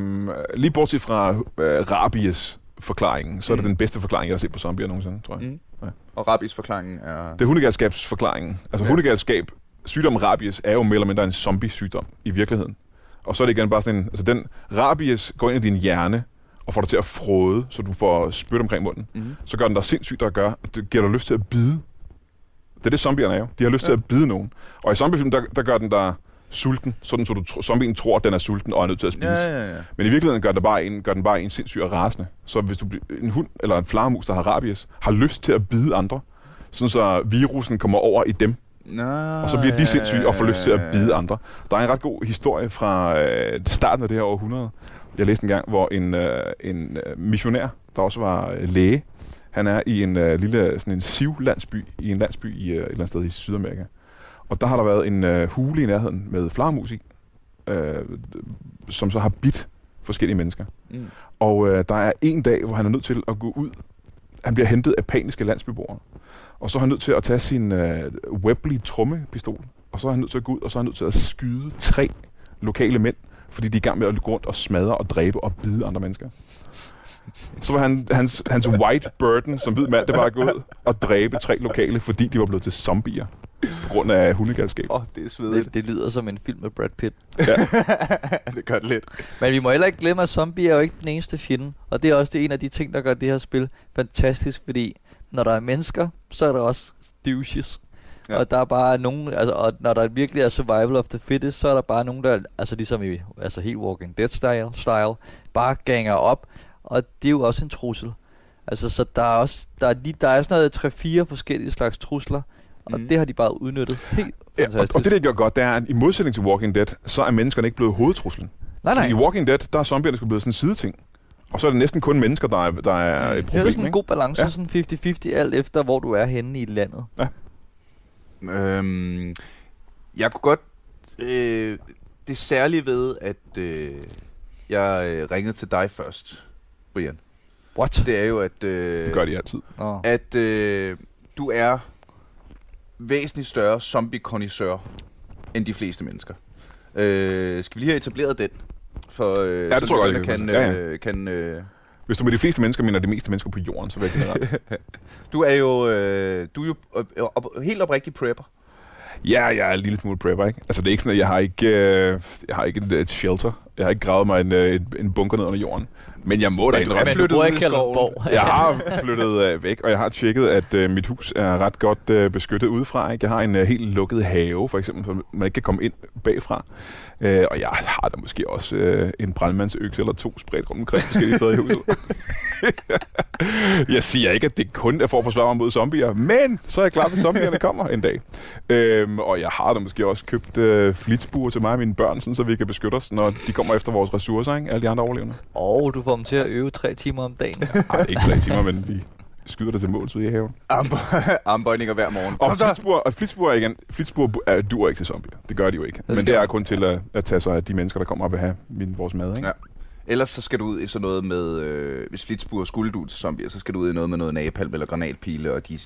lige bortset fra øh, rabies forklaringen, så er det Mm. den bedste forklaring, jeg har set på zombier nogensinde, tror jeg. Mm. Ja. Og rabies forklaringen er... Det er hundegalskabsforklaringen. Altså Ja. hundegalskab, sygdommen rabies, er jo mere eller mindre en zombie-sygdom i virkeligheden. Og så er det igen bare sådan en, altså den rabies går ind i din hjerne, og får dig til at frode, så du får spyt omkring munden. Mm. Så gør den dig sindssygt at gøre, at det giver dig lyst til at bide. Det er det, zombierne er jo. De har lyst Ja. til at bide nogen. Og i zombiefilm, der, der gør den dig sulten, sådan så du, zombien tror, at den er sulten og er nødt til at spise. Ja, ja, ja. Men i virkeligheden gør, det bare en, gør den bare en sindssyg og rasende. Så hvis du en hund eller en flagermus, der har rabies, har lyst til at bide andre, sådan så virusen kommer over i dem, Nå, og så bliver de sindssyge og får lyst til at bide andre. Der er en ret god historie fra øh, starten af det her århundrede. Jeg læste en gang, hvor en, øh, en øh, missionær, der også var øh, læge, han er i en øh, lille sådan en siv-landsby, i en landsby i, øh, et eller andet sted i Sydamerika. Og der har der været en øh, hule i nærheden med flagermus i, øh, som så har bidt forskellige mennesker. Mm. Og øh, der er en dag, hvor han er nødt til at gå ud. Han bliver hentet af paniske landsbyboere. Og så er han nødt til at tage sin øh, Webley trommepistol. Og så er han nødt til at gå ud, og så er han nødt til at skyde tre lokale mænd, fordi de er i gang med at gå rundt og smadre og dræbe og bide andre mennesker. Så var han, hans, hans white burden som hvid mand, det var at gå ud og dræbe tre lokale, fordi de var blevet til zombier på grund af hundegalskab. Åh, oh, det er svedigt. Det, det lyder som en film med Brad Pitt. det gør det lidt. Men vi må heller ikke glemme, at zombie er jo ikke den eneste fjende. Og det er også det en af de ting, der gør det her spil fantastisk, fordi når der er mennesker, så er der også douches. Ja. Ja. Og der er bare nogen, altså, og når der virkelig er survival of the fittest, så er der bare nogen, der, altså ligesom i, altså helt Walking Dead style, style bare ganger op, og det er jo også en trussel. Altså, så der er også, der er, lige, der er sådan noget 3-4 forskellige slags trusler, og Mhm. det har de bare udnyttet helt Ja, og, fantastisk. og det, der gør godt, det er, at i modsætning til Walking Dead, så er menneskerne ikke blevet hovedtruslen. nej, nej. Fordi I Walking Dead, der er zombierne sgu blevet sådan en sideting. Og så er det næsten kun mennesker, der er, der er Mm. et Det Det er jo problem. sådan en god balance, Ja. ja. sådan 50-50, alt efter hvor du er henne i landet. Øhm, jeg kunne godt... Øh, det særlige ved, at øh, jeg øh, ringede til dig først, Brian, What? det er jo, at, øh, Det gør de altid. Nå. at øh, du er væsentligt større zombie end de fleste mennesker. Øh, skal vi lige have etableret den? For, øh, det så tror jeg godt, kan, kan. Ja, øh, kan øh, Hvis du med de fleste mennesker mener de meste mennesker på jorden, så vil jeg ret. Du er jo, øh, du er jo øh, op, helt oprigtig prepper. Ja, jeg er en lille smule prepper, ikke? Altså, det er ikke sådan, at jeg har ikke, øh, jeg har ikke et, et shelter. Jeg har ikke gravet mig en, øh, en, en bunker ned under jorden. Men jeg må da er Men du flyttet bor ud ikke Kalundborg. Jeg har flyttet øh, væk, og jeg har tjekket, at øh, mit hus er ret godt øh, beskyttet udefra. Ikke? Jeg har en øh, helt lukket have, for eksempel, så man ikke kan komme ind bagfra. Øh, og jeg har da måske også øh, en brandmandsøkse eller to spredt rundt omkring forskellige steder i huset. jeg siger ikke, at det kun er for at forsvare mig mod zombier, men så er jeg klar, hvis zombierne kommer en dag. Øhm, og jeg har da måske også købt øh, flitsbuer til mig og mine børn, sådan, så vi kan beskytte os, når de kommer efter vores ressourcer, ikke? alle de andre overlevende. Og du får dem til at øve tre timer om dagen. Ej, ikke tre timer, men vi skyder det til måls ude i haven. Armbøj- Armbøjninger hver morgen. Og flitsbuer, og flitsbuer igen, flitsbuer er, duer ikke til zombier. Det gør de jo ikke. Men det er kun til at, at tage sig af de mennesker, der kommer og vil have min, vores mad. Ikke? Ja. Ellers så skal du ud i sådan noget med, øh, hvis Flitsburg skulle du til zombier, så skal du ud i noget med noget napalm eller granatpile, og de...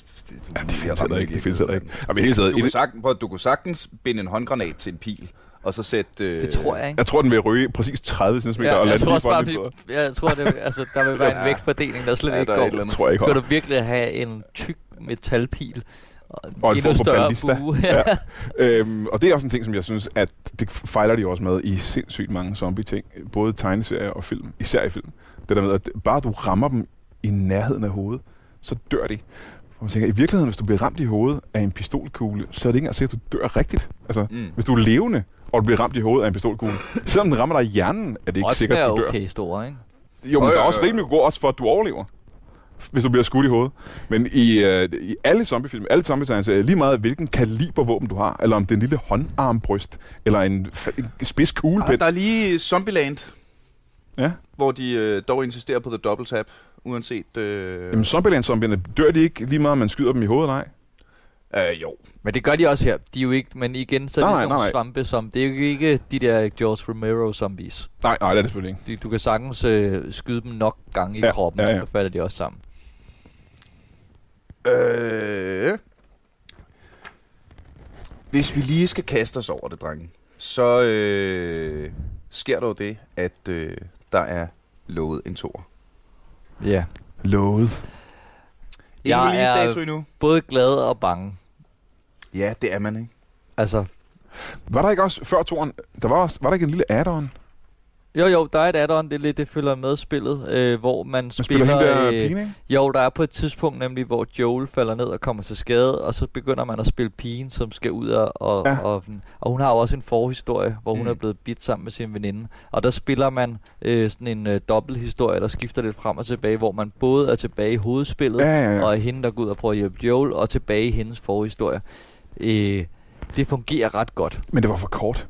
Ja, det findes heller ikke. Det findes heller ikke. Og i hele taget, Du kunne, sagtens, prøv, du kunne sagtens binde en håndgranat til en pil, og så sætte... Øh, Det tror jeg ikke. jeg tror, den vil ryge præcis 30 cm Ja, og jeg lande tror lige bare, fordi, jeg tror, det, altså, der vil være en Ja. vægtfordeling, der slet Ja, ikke der er går. andet. tror jeg ikke Kan du virkelig have en tyk metalpil og en, Og en endnu form for større ballista. bue? Ja. Øhm, og det er også en ting, som jeg synes, at det fejler de også med i sindssygt mange zombie-ting. Både tegneserier og film. Især i film. Det der med, at bare du rammer dem i nærheden af hovedet, så dør de. Og man tænker, i virkeligheden, hvis du bliver ramt i hovedet af en pistolkugle, så er det ikke engang sikkert, at du dør rigtigt. Altså, Mm. hvis du er levende, og du bliver ramt i hovedet af en pistolkugle, selvom den rammer dig i hjernen, er det ikke Oddsene sikkert, er at du dør. okay store, ikke? Jo, men Jo, der er også rimelig god odds for, at du overlever. Hvis du bliver skudt i hovedet. Men i, øh, i alle zombiefilm, alle zombie lige meget hvilken kaliber våben du har, eller om det er en lille håndarmbryst, eller en, en spids Ah, kuglepet. der er lige Zombieland, Ja. hvor de øh, dog insisterer på the double tap, uanset... Øh, Jamen, zombieland-zombierne, dør de ikke lige meget, om man skyder dem i hovedet, nej? Øh, jo. Men det gør de også her. De er jo ikke, men igen, så er Nej, det nej, nogle nej, svampe, som... Det er jo ikke de der George Romero zombies. Nej, nej, det er det selvfølgelig ikke. Du, du kan sagtens øh, skyde dem nok gange i Ja, kroppen, ja, ja. så falder de også sammen. Øh, hvis vi lige skal kaste os over det, drenge, så øh, sker der jo det, at øh, der er lovet en tor. Ja. Lovet. Ingen Jeg er- endnu. Både glad og bange. Ja, det er man, ikke? Altså, Var der ikke også, før toren, der var, også, var der ikke en lille add-on? Jo jo, der er et add-on, det, det følger med spillet, øh, hvor man, Man spiller, spiller... der øh, pigen? Jo, der er på et tidspunkt nemlig, hvor Joel falder ned og kommer til skade, og så begynder man at spille pigen, som skal ud og... Og, Ja. og, og hun har jo også en forhistorie, hvor hun Mm. er blevet bidt sammen med sin veninde. Og der spiller man øh, sådan en øh, dobbelthistorie, der skifter lidt frem og tilbage, hvor man både er tilbage i hovedspillet, Ja, ja, ja. og er hende, der går ud og prøver at hjælpe Joel, og tilbage i hendes forhistorie. Øh, det fungerer ret godt. Men det var for kort.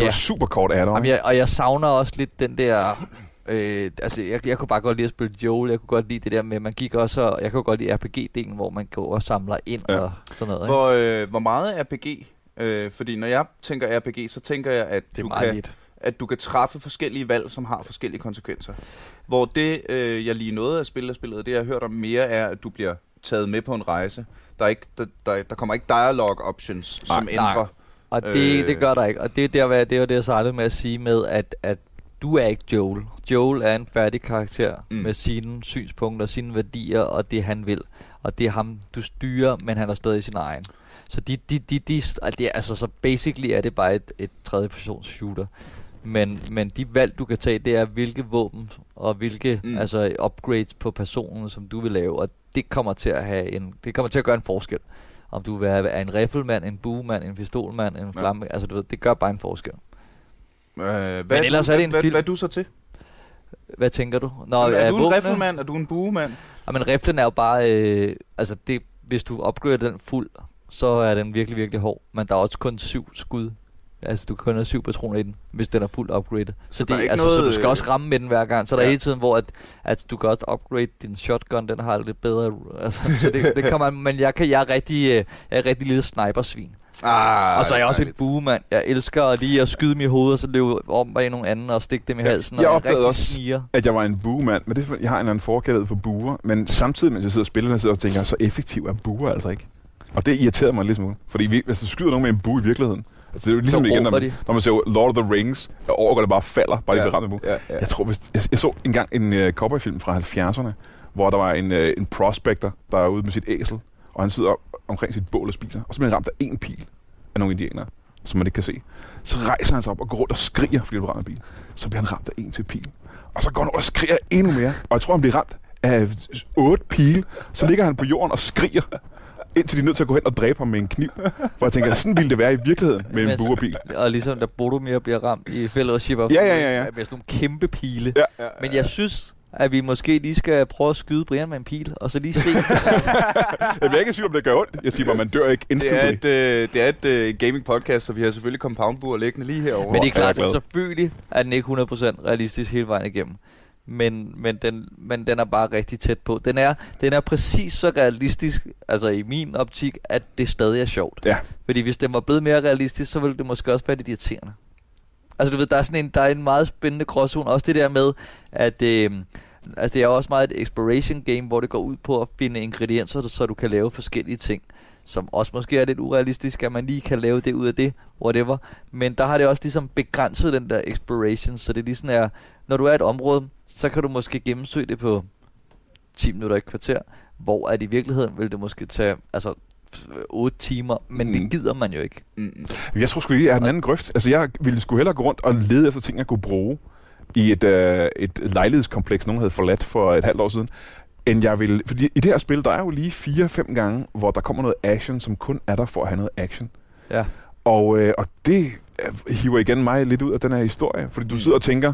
Det Ja. var super kort add-on. Jamen, jeg, og jeg savner også lidt den der... Øh, altså, jeg, jeg kunne bare godt lide at spille Joel. Jeg kunne godt lide det der med, at man gik også... Og, jeg kunne godt lide RPG-delen, hvor man går og samler ind Ja. og sådan noget. Ikke? Hvor, øh, hvor meget RPG? Øh, fordi når jeg tænker RPG, så tænker jeg, at det er du meget kan, lidt. at du kan træffe forskellige valg, som har forskellige konsekvenser. Hvor det, øh, jeg lige nåede at spille af spillet, det jeg har hørt om mere, er, at du bliver taget med på en rejse. Der, er ikke, der, der, der kommer ikke dialogue options, Nej, som nej. Og det, Øh. det gør der ikke. Og det er der, hvad, det var det, jeg startede med at sige med, at, at du er ikke Joel. Joel er en færdig karakter Mm. med sine synspunkter, sine værdier og det, han vil. Og det er ham, du styrer, men han er stadig sin egen. Så de, de, de, de, er, altså, så basically er det bare et, et tredje persons shooter. Men, men de valg, du kan tage, det er, hvilke våben og hvilke mm. altså, upgrades på personen, som du vil lave. Og det kommer til at have en, det kommer til at gøre en forskel. Om du vil være en riffelmand, en buemand, en pistolmand, en Ja. flamme, altså du ved, det gør bare en forskel. Øh, hvad Men ellers du, er det en hvad, film. Hvad er du så til? Hvad tænker du? Nå, Nå, er du en riffelmand? Er du en buemand? Ja, men riflen er jo bare, øh, altså det, hvis du upgrader den fuld, så er den virkelig, virkelig hård. Men der er også kun syv skud. Altså du kan kun have syv patroner i den, hvis den er fuldt upgraded. Så, Så der er det, ikke altså, så noget, du skal øh, også ramme med den hver gang. Så der er hele tiden, hvor at, at du kan også upgrade din shotgun, den har lidt bedre. Altså, så det, det kan man, men jeg, kan, jeg, er rigtig, øh, jeg er rigtig lille snipersvin. Ah, og så er jeg også en buemand. Jeg elsker lige at skyde dem i hovedet, og så løbe om bag nogle andre og stikke dem i halsen. jeg og opdagede også- sniger. at jeg var en buemand, men det er, jeg har en eller anden forkærlighed for buer, men samtidig, mens jeg sidder og spiller, så tænker jeg, så effektiv er buer altså ikke. Og det irriterede mig lidt smule. Fordi vi, hvis du skyder nogen med en bue i virkeligheden, altså det er jo ligesom Så igen, når man, de. når man ser Lord of the Rings, og overgår det bare falder, bare de bliver ramt. Ja, ja. Jeg tror, hvis, jeg, jeg så engang en uh, cowboyfilm fra 70'erne, hvor der var en, uh, en prospector, der er ude med sit æsel, og han sidder op, omkring sit bål og spiser, og så bliver han ramt af en pil af nogle indianere, som man ikke kan se. Så rejser han sig op og går rundt og skriger, fordi han ramt af en bil. Så bliver han ramt af en til pil. Og så går han over og skriger endnu mere. Og jeg tror, han bliver ramt af otte pile. Så ligger han på jorden og skriger, indtil de er nødt til at gå hen og dræbe ham med en kniv. Hvor jeg tænker, sådan ville det være i virkeligheden med en buerpil. Og ligesom da Boromir bliver ramt i Fellowship of Ja, ja, ja, ja. med sådan nogle kæmpe pile. Ja. Ja, Men jeg synes, at vi måske lige skal prøve at skyde Brian med en pil, og så lige se. Jeg er ikke tvivl om, det gør ondt. Jeg siger bare, man dør ikke Det er instantly. et, øh, det er et øh, gaming podcast, så vi har selvfølgelig compoundbuer liggende lige herovre. Men det er klart, at selvfølgelig er den ikke 100% realistisk hele vejen igennem. Men, men, den, men den er bare rigtig tæt på. Den er, den er præcis så realistisk, altså i min optik, at det stadig er sjovt. Ja. Fordi hvis den var blevet mere realistisk, så ville det måske også være lidt irriterende. Altså du ved, der er sådan en, der er en meget spændende gråzone. Også det der med, at øh, altså, det er også meget et exploration game, hvor det går ud på at finde ingredienser, så du kan lave forskellige ting. Som også måske er lidt urealistisk, at man lige kan lave det ud af det, whatever. Men der har det også ligesom begrænset den der exploration, så det lige sådan er, når du er et område, så kan du måske gennemsøge det på 10 minutter i kvarter, hvor at i virkeligheden vil det måske tage altså 8 timer, men mm. det gider man jo ikke. Mm. Jeg tror sgu lige, jeg er den anden grøft. Altså, jeg ville sgu hellere gå rundt og lede efter ting, jeg kunne bruge i et, øh, et lejlighedskompleks, nogen havde forladt for et halvt år siden, end jeg vil... Fordi i det her spil, der er jo lige fire-fem gange, hvor der kommer noget action, som kun er der for at have noget action. Ja. Og, øh, og det øh, hiver igen mig lidt ud af den her historie, fordi du sidder og tænker,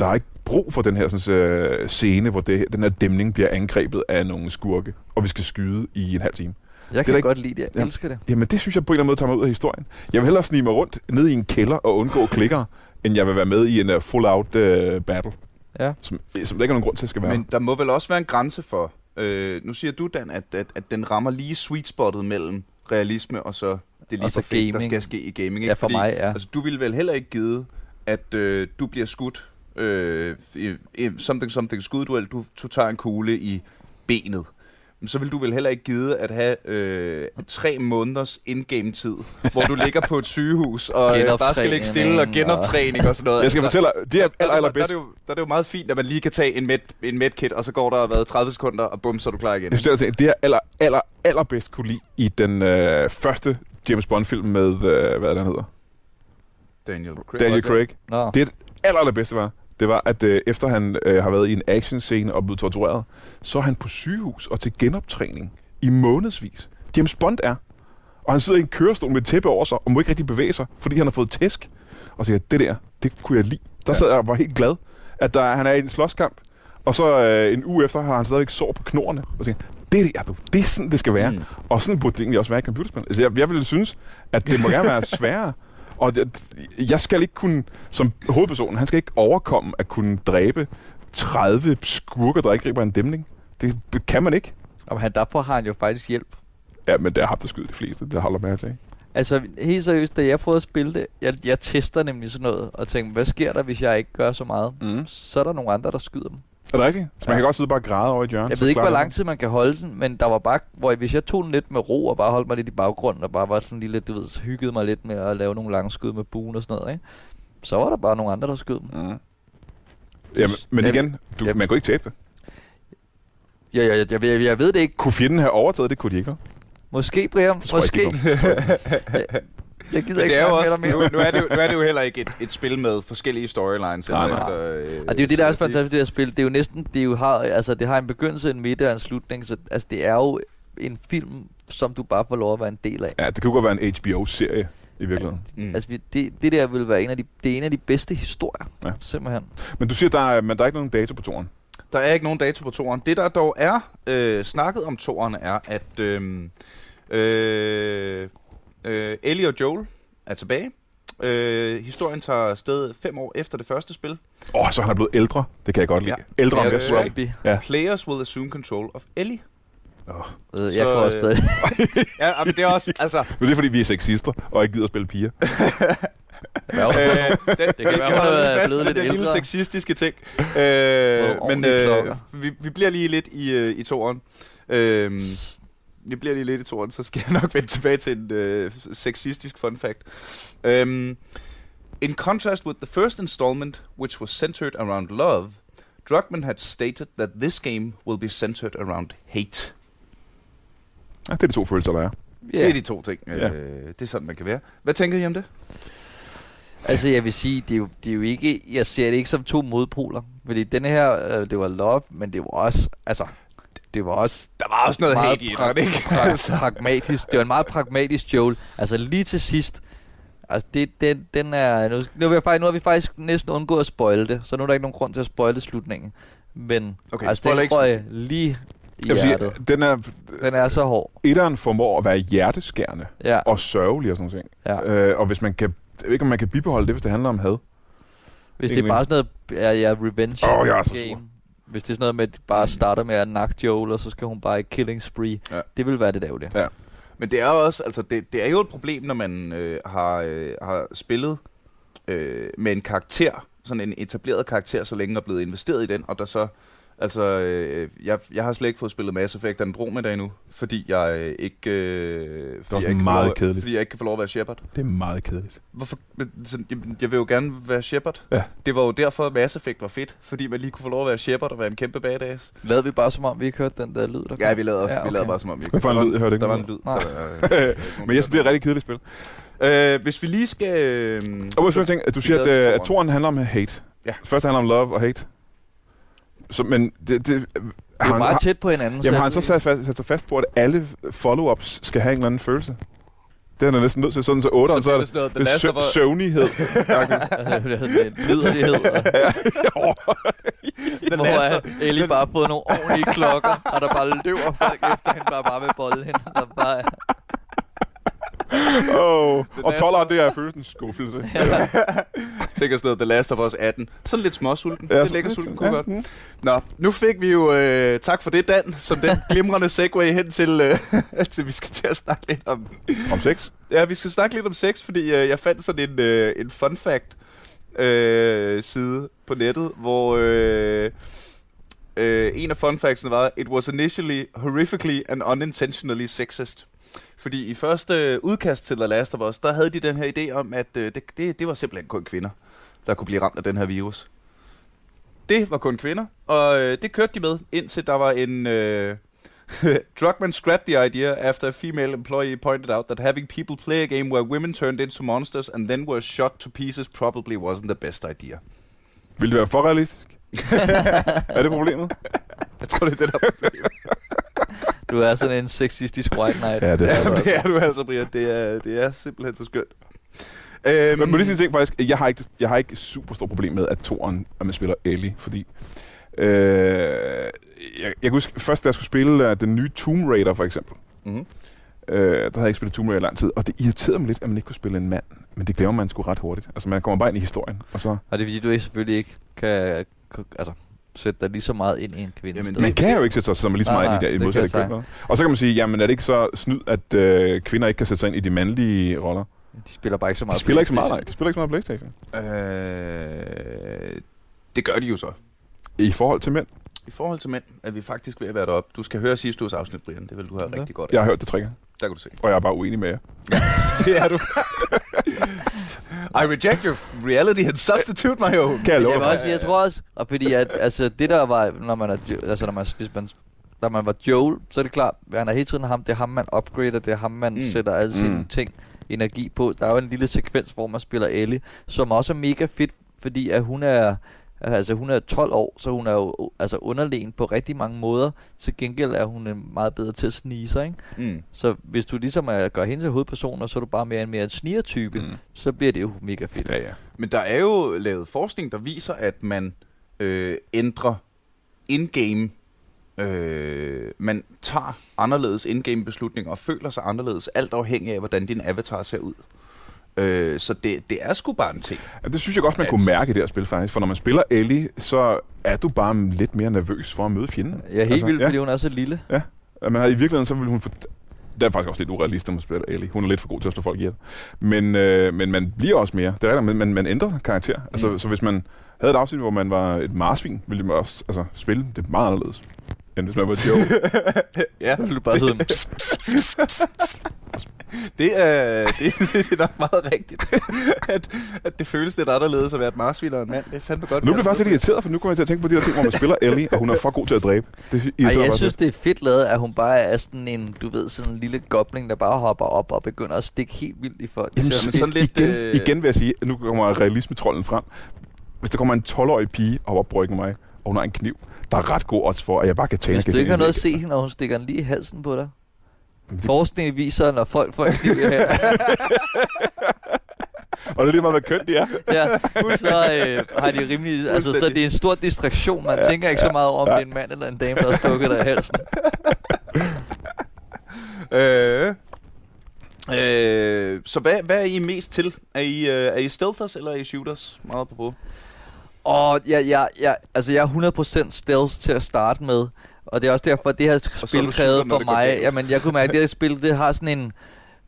der er ikke brug for den her sådan, øh, scene, hvor det, den her dæmning bliver angrebet af nogle skurke, og vi skal skyde i en halv time. Jeg kan da ikke- godt lide det. Jeg elsker det. Jamen det synes jeg på en eller anden måde tager mig ud af historien. Jeg vil hellere snige mig rundt ned i en kælder og undgå klikker, end jeg vil være med i en uh, full-out uh, battle, Ja. som, som der ikke er nogen grund til at skal være. Men der må vel også være en grænse for... Øh, nu siger du, Dan, at, at, at den rammer lige sweet spottet mellem realisme og så det lige Og så perfekt, der skal ske i gaming. Ikke? Ja, for mig, ja. Altså, du ville vel heller ikke give, at øh, du bliver skudt, øh, i, i, something, something skudduel, du, du tager en kugle i benet. Så vil du vel heller ikke give at have øh, tre måneders indgame-tid, hvor du ligger på et sygehus og øh, bare skal ligge stille og Genoptræning og sådan noget. jeg skal Altså, fortælle dig, det er der, aller, der, der, er allerbedst. det jo, der er det jo meget fint, at man lige kan tage en, med, en medkit, og så går der været 30 sekunder, og bum, så er du klar igen. Jeg synes, det er det, aller, aller, allerbedst kunne lide i den øh, første James Bond-film med, øh, hvad er det, han hedder? Daniel Craig. Daniel det? Craig. Nå. Det aller, allerbedste var, det var, at øh, efter han øh, har været i en actionscene og blevet tortureret, så er han på sygehus og til genoptræning i månedsvis. James Bond er. Og han sidder i en kørestol med et tæppe over sig, og må ikke rigtig bevæge sig, fordi han har fået tæsk. Og siger, det der, det kunne jeg lide. Der Ja. sad jeg og var helt glad, at der, han er i en slåskamp, og så øh, en uge efter har han stadigvæk sår på knorene. Og siger, det der, du, det er sådan, det skal være. Mm. Og sådan burde det egentlig også være i computerspil. Altså, jeg, jeg ville synes, at det må gerne være sværere. Og jeg skal ikke kunne, som hovedpersonen, han skal ikke overkomme at kunne dræbe 30 skurker, der ikke griber en dæmning. Det kan man ikke. Og han, derfor har han jo faktisk hjælp. Ja, men det er ham, der skyder de fleste. Det holder med til. Altså, helt seriøst, da jeg prøvede at spille det, jeg, jeg tester nemlig sådan noget, og tænker, hvad sker der, hvis jeg ikke gør så meget? Mm. Så er der nogle andre, der skyder dem. Er det rigtigt? Så man Ja. kan godt sidde bare og græde over i et hjørne. Jeg ved ikke, hvor lang tid man kan holde den, men der var bare, hvor hvis jeg tog den lidt med ro, og bare holdt mig lidt i baggrunden, og bare var sådan lille, du ved, hyggede mig lidt med at lave nogle lange skud med buen og sådan noget, ikke? Så var der bare nogle andre, der skød dem. Mm. Jamen, men Jeg- igen, du, jeg- man kunne ikke tabe det. Ja, ja, jeg, jeg, jeg, jeg ved det ikke. Kunne fjenden have overtaget det? Kunne de ikke, vel? Måske, Brian. Tror jeg Måske. ikke, jeg gider ikke det er jo snakke også, med dig mere. nu, nu, er det jo, nu er det jo heller ikke et, et spil med forskellige storylines. Nej, eller nej. Efter, øh, Og det er jo det, der er så så- fantastisk det her spil. Det er jo næsten, det er jo har, altså det har en begyndelse, en midte og en slutning, så altså det er jo en film, som du bare får lov at være en del af. Ja, det kunne godt være en HBO-serie i virkeligheden. Mm. Altså det, det der vil være en af de, det er en af de bedste historier, Ja. simpelthen. Men du siger, der er, men der er ikke nogen dato på toren. Der er ikke nogen dato på toren. Det, der dog er øh, snakket om toren, er, at øh, øh, øh, Ellie og Joel er tilbage. Øh, historien tager sted fem år efter det første spil. Åh, oh, så han er blevet ældre. Det kan jeg godt lide. Ja. Ældre om Det rugby. Ja. Players will assume control of Ellie. Oh. Øh, Jeg Så, kan også øh, stadig. Ja, men det er også, altså... Men det er fordi, vi er sexister, og ikke gider at spille piger. Ja, Øh, det, det kan være, hun er blevet lidt den lille ældre. sexistiske ting. Øh, men øh, vi, vi bliver lige lidt i, øh, i toren. Øh, vi bliver lige lidt i toren, så skal jeg nok vende tilbage til en øh, sexistisk fun fact. Um, in contrast with the first installment, which was centered around love, Druckmann had stated that this game will be centered around hate. Ja, det er de to følelser, der er. Yeah. Det er de to ting. Ja. Øh, det er sådan, man kan være. Hvad tænker I om det? Altså jeg vil sige, det er, jo, det er jo ikke, jeg ser det ikke som to modpoler. Fordi denne her, øh, det var love, men det var også, altså, det var også Der var også noget hate i det, ikke? Altså. pragmatisk. Det var en meget pragmatisk Joel. Altså lige til sidst, altså det, den, den er, nu, nu, jeg faktisk, nu har vi faktisk næsten undgået at spoile det, så nu er der ikke nogen grund til at spoile slutningen. Men Okay, altså den ikke tror jeg lige i Jeg hjertet. sige, den er, Den er så hård. etteren formår at være hjerteskærende Ja, og sørgelig og sådan noget. ja. Øh, og hvis man kan, jeg ved ikke, om man kan bibeholde det, hvis det handler om had. Hvis det er egentlig. bare sådan noget, ja, ja revenge Åh, jeg er så game. sur. Hvis det er sådan noget med, at de bare starter med at nakke Joel, og så skal hun bare i killing spree. Ja. Det vil være det daglige. Men det er jo også, altså det, det er jo et problem, når man øh, har, øh, har spillet øh, med en karakter, sådan en etableret karakter, så længe er blevet investeret i den, og der så Altså, øh, jeg, jeg har slet ikke fået spillet Mass Effect Andromeda endnu, fordi jeg øh, ikke... Øh, fordi også jeg ikke meget lov, kedeligt. Fordi jeg ikke kan få lov at være Shepard. Det er meget kedeligt. Hvorfor? Jeg, jeg vil jo gerne være Shepard. Ja. Det var jo derfor, at Mass Effect var fedt, fordi man lige kunne få lov at være Shepard og være en kæmpe badass. Lavede vi bare som om, vi ikke hørte den der lyd, der Ja, kom? vi lavede, Ja, ja, okay. vi lavede bare som om vi ikke... Hvad for en Der var lyd? Jeg hørte ikke Der var en lyd. Nej. Der, øh, Men jeg synes, det er et rigtig kedeligt spil. Øh, hvis vi lige skal... Øh, Og jeg tænker, at du siger, at, øh, at toren handler om hate. Ja. Først handler om love og hate. Så, men det, det, Det er jo meget tæt på hinanden. Jamen har jeg han så sat, fast, sat sig fast på, at alle follow-ups skal have en eller anden følelse? Det er han næsten nødt til. Sådan så 8'eren, så, bliver er det sådan noget, sø- søvnighed. Liderlighed. The Hvor Last er Ellie bare fået nogle ordentlige klokker, og der bare løber folk efter hende, bare, bare med bolden. Der bare. oh. Og Last 12'eren, det er følelsen skuffelse. Ja. Tænker sådan noget, The Last of Us 18. Sådan lidt småsulten. Ja, det lækker sulten kunne ja, godt. mm. Nå, nu fik vi jo... Øh, tak for det, Dan, som den glimrende segway hen til, øh, til vi skal til at snakke lidt om... Om sex? Ja, vi skal snakke lidt om sex, fordi øh, jeg fandt sådan en, øh, en fun fact øh, side på nettet, hvor øh, øh, en af fun factsene var, It was initially horrifically and unintentionally sexist. Fordi i første udkast til The Last of Us, der havde de den her idé om, at øh, det, det, det var simpelthen kun kvinder, der kunne blive ramt af den her virus. Det var kun kvinder, og øh, det kørte de med, indtil der var en... Øh, Druckmann scrapped the idea after a female employee pointed out that having people play a game where women turned into monsters and then were shot to pieces probably wasn't the best idea. Vil det være for realistisk? er det problemet? Jeg tror, det er det, der er problemet. Du er sådan en sexistisk white knight. Ja, det er Ja, det. det er du altså, Brian. Det er, det er simpelthen så skønt. Øhm, Men må lige sige en ting faktisk. Jeg har ikke, jeg har ikke super stort problem med, at toren, at man spiller Ellie, fordi... Øh, jeg, jeg kan huske, først da jeg skulle spille uh, den nye Tomb Raider, for eksempel, mm-hmm. øh, der havde jeg ikke spillet Tomb Raider i lang tid, og det irriterede mig lidt, at man ikke kunne spille en mand. Men det glemmer man sgu ret hurtigt. Altså, man kommer bare ind i historien, og så... Og det er fordi, du ikke selvfølgelig ikke kan, kan altså, sætte dig lige så meget ind i en kvinde. Jamen. Man kan jo ikke sætte sig så lige så Nej, meget ind i nej, det, i det modsat kan jeg køn. Og så kan man sige, jamen er det ikke så snyd, at øh, kvinder ikke kan sætte sig ind i de mandlige roller? De spiller bare ikke så meget De spiller ikke så meget, nej. De spiller ikke så meget Playstation. øh, det gør de jo så. I forhold til mænd. I forhold til mænd er vi faktisk ved at være deroppe. Du skal høre sidste uges afsnit, Brian. Det vil du have Ja. rigtig godt af. Jeg har hørt det tre gange, Der kan du se. og jeg er bare uenig med jer. det er du. I reject your reality and substitute my own. Kan jeg love jeg vil også sige, jeg tror også, og fordi at, altså, det der var, når man er, altså, når man, hvis man, da man var Joel, så er det klart, at han er hele tiden ham, det er ham, man upgrader, det er ham, man Mm. mm. sætter alle sine Mm. ting, energi på. Der er jo en lille sekvens, hvor man spiller Ellie, som også er mega fedt, fordi at hun er, altså hun er 12 år, så hun er jo altså underlegen på rigtig mange måder. Til gengæld er hun øh, meget bedre til at snige sig, ikke? Mm. Så hvis du ligesom er, gør hende til hovedperson, og så er du bare mere en mere en snigertype, Mm. mm. så bliver det jo mega fedt. Ja, ja. Men der er jo lavet forskning, der viser, at man øh, ændrer in-game. Øh, man tager anderledes in-game beslutninger og føler sig anderledes, alt afhængig af, hvordan din avatar ser ud. Øh, så det, det er sgu bare en ting. Ja, det synes jeg godt, man At- kunne mærke i det her spil faktisk. For når man spiller Ellie, så er du bare lidt mere nervøs for at møde fjenden. Jeg er helt Altså, vildt, ja. fordi hun er så lille. Man har, I virkeligheden, så vil hun få... Det er faktisk også lidt urealistisk, når man spiller Ellie. Hun er lidt for god til at slå folk ihjel. Men, øh, men man bliver også mere. Det er rigtigt, men man, man ændrer karakter. Altså, Mm. Så hvis man havde et afsnit, hvor man var et marsvin, ville man også altså, spille det meget anderledes, end hvis man var Joe. ja, Så vil du bare sidde det er, det, det er nok meget rigtigt, at, at det føles lidt anderledes at være et marsvin og en mand. Det er fandme godt. nu bliver jeg faktisk lidt irriteret, for nu kommer jeg til at tænke på de der ting, hvor man spiller Ellie, og hun er for god til at dræbe. Det Ej, jeg synes, lidt. det er fedt lavet, at hun bare er sådan en, du ved, sådan en lille gobling, der bare hopper op og begynder at stikke helt vildt i folk. Jamen, sådan- så, sådan lidt, igen, øh, igen vil jeg sige, at nu kommer realismetrollen frem. Hvis der kommer en 12-årig pige og op bryggen mig, og har en kniv, der er ret god odds for, at jeg bare kan tage Hvis du ikke har noget at se. hende, når hun stikker den lige i halsen på dig. det- Forskningen viser, når folk får en kniv i Og det er lige meget, hvad køn de er. ja, så øh, har de rimelig... Altså, så det er en stor distraktion. Man Ja, tænker ikke så ja, meget over, om ja. det er en mand eller en dame, der har stukket dig i halsen. Øh, øh, så hvad, hvad er I mest til? Er I, øh, er I stealthers eller er I shooters? Meget på på. Og jeg, jeg, jeg, altså jeg er 100% stealth til at starte med. Og det er også derfor, at det her er spil krævede for mig... Jamen, jeg kunne mærke, at det her spil, det har sådan en...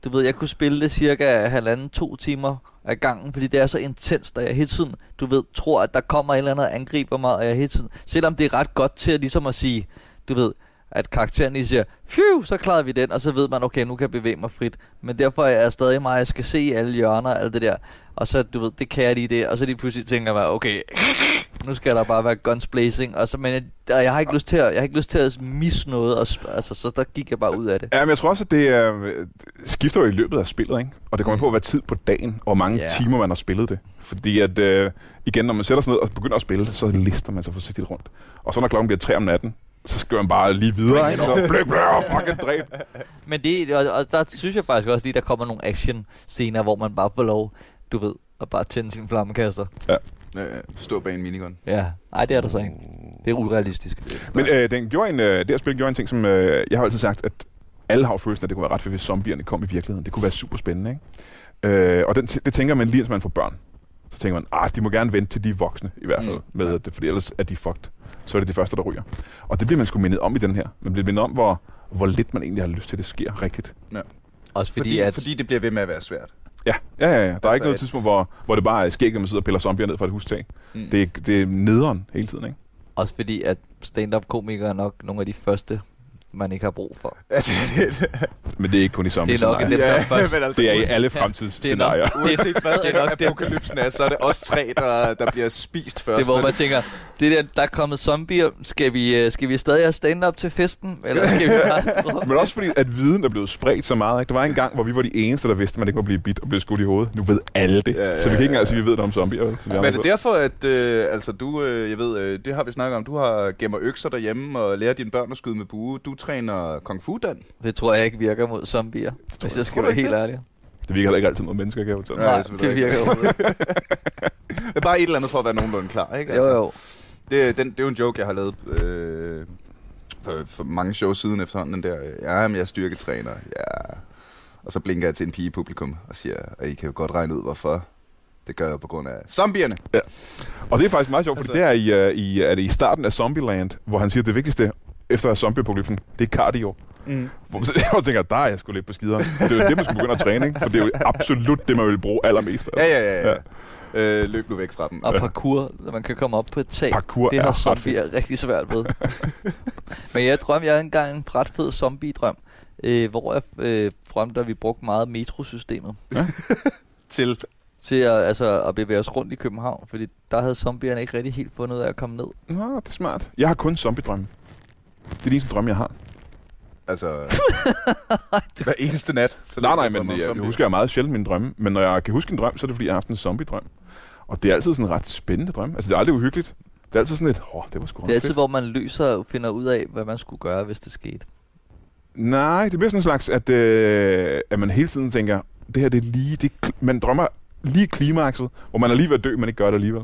Du ved, jeg kunne spille det cirka halvanden, to timer af gangen, fordi det er så intenst, og jeg hele tiden, du ved, tror, at der kommer et eller andet og angriber mig, og jeg hele tiden, selvom det er ret godt til at ligesom at sige, du ved, at karakteren lige siger, phew, så klarede vi den, og så ved man, okay, nu kan jeg bevæge mig frit. Men derfor er jeg stadig meget, jeg skal se alle hjørner og alt det der. Og så, du ved, det kan jeg lige det, og så lige pludselig tænker jeg okay, nu skal der bare være guns blazing, og så, men jeg, og jeg har ikke lyst til at, jeg har ikke lyst til at misse noget, og, altså, så der gik jeg bare ud af det. Ja, men jeg tror også, at det øh, skifter jo i løbet af spillet, ikke? Og det kommer mm. på, hvad tid på dagen, og hvor mange Ja. timer man har spillet det. Fordi at, øh, igen, når man sætter sig ned og begynder at spille, så lister man sig forsigtigt rundt. Og så når klokken bliver 3 om natten, så skal man bare lige videre, ikke? Så blæk, blæk, og fucking dræb. Men det, og, og der synes jeg faktisk også lige, der kommer nogle action scener, hvor man bare får lov, du ved, at bare tænde sin flammekaster. Øh, stå bag en minigun. Ja, nej, det er der så ikke. Det er urealistisk. Men øh, den gjorde en, øh, det her spil gjorde en ting, som øh, jeg har altid sagt, at alle har følelsen, at det kunne være ret fedt, hvis zombierne kom i virkeligheden. Det kunne være super spændende, ikke? Øh, og den, det tænker man lige, når man får børn. Så tænker man, ah, de må gerne vente til de er voksne, i hvert fald, Mm. med, at det, fordi ellers er de fucked. Så er det de første, der ryger. Og det bliver man sgu mindet om i den her. Man bliver mindet om, hvor, hvor lidt man egentlig har lyst til, at det sker rigtigt. Også fordi, Fordi, at... fordi det bliver ved med at være svært. Ja, ja, ja. ja. Der er Altså ikke noget et- tidspunkt, hvor, hvor det bare er skægt, at man sidder og piller zombier ned fra et hustag. Mm. Det, er, det er nederen hele tiden, ikke? Også fordi, at stand-up-komikere er nok nogle af de første, man ikke har brug for. Ja, det, det, det, Men det er ikke kun i zombie Det er nok en lidt- ja, først- men altså, Det er i alle Ja, fremtidsscenarier. det er nok- Uanset hvad Det er nok det. apokalypsen er, så er det os tre, der, der bliver spist først. Det er, hvor man tænker, det der, der er kommet zombier, skal vi, øh, skal vi stadig have stand-up til festen? Eller skal vi bare... Men også fordi, at viden er blevet spredt så meget. Ikke? Der var en gang, hvor vi var de eneste, der vidste, at man ikke må blive bit og blive skudt i hovedet. Nu ved alle det. Ja, ja, så vi kan ikke engang sige, at vi ved noget om zombier. vel? Men er det derfor, at øh, altså du, øh, jeg ved, øh, det har vi snakket om, du har gemmer økser derhjemme og lærer dine børn at skyde med bue. Du træner kung fu, Dan. Det tror jeg ikke virker mod zombier, hvis jeg skal være helt det? ærlig. Det virker heller ikke altid mod mennesker, kan jeg fortælle. Ja, Nej, selvfølgelig det ikke. virker jo. Det er bare et eller andet for at være nogenlunde klar, ikke? Jo, jo. Det, den, det er jo en joke, jeg har lavet øh, for, for mange shows siden efterhånden, den der, ja, men jeg er styrketræner, ja. Og så blinker jeg til en pige i publikum og siger, at I kan jo godt regne ud, hvorfor. Det gør jeg på grund af zombierne. Og det er faktisk meget sjovt, fordi Altså- det er i, uh, i, er det i starten af Zombieland, hvor han siger, at det vigtigste efter zombieapokalypsen, det er cardio. Mm. Hvor man, jeg tænker, der er jeg sgu lidt på skideren. Det er jo det, man skal begynde at træne, ikke? For det er jo absolut det, man vil bruge allermest. Ja, ja, ja. ja. Ja. Øh, løb nu væk fra dem. Og parkour, så man kan komme op på et tag. Parkour det er har zombier rigtig svært ved. Men jeg drømte, jeg havde engang en ret fed zombie-drøm, øh, hvor jeg øh, drømte, at vi brugte meget metrosystemet Til til at, altså, at bevæge os rundt i København, fordi der havde zombierne ikke rigtig helt fundet ud af at komme ned. Nå, det er smart. Jeg har kun zombie-drømme. Det er den eneste drømme, jeg har. Altså, hver eneste nat. Så Nej, nej, men jeg, jeg husker jeg meget sjældent mine drømme. Men når jeg kan huske en drøm, så er det fordi, jeg har haft en zombie-drøm. Og det er altid sådan en ret spændende drøm. Altså, det er aldrig uhyggeligt. Det er altid sådan et, åh, det var sgu Det er altid, fedt. hvor man løser og finder ud af, hvad man skulle gøre, hvis det skete. Nej, det bliver sådan en slags, at, øh, at man hele tiden tænker, det her det er lige, det man drømmer lige klimakset, hvor man er lige ved at dø, men ikke gør det alligevel.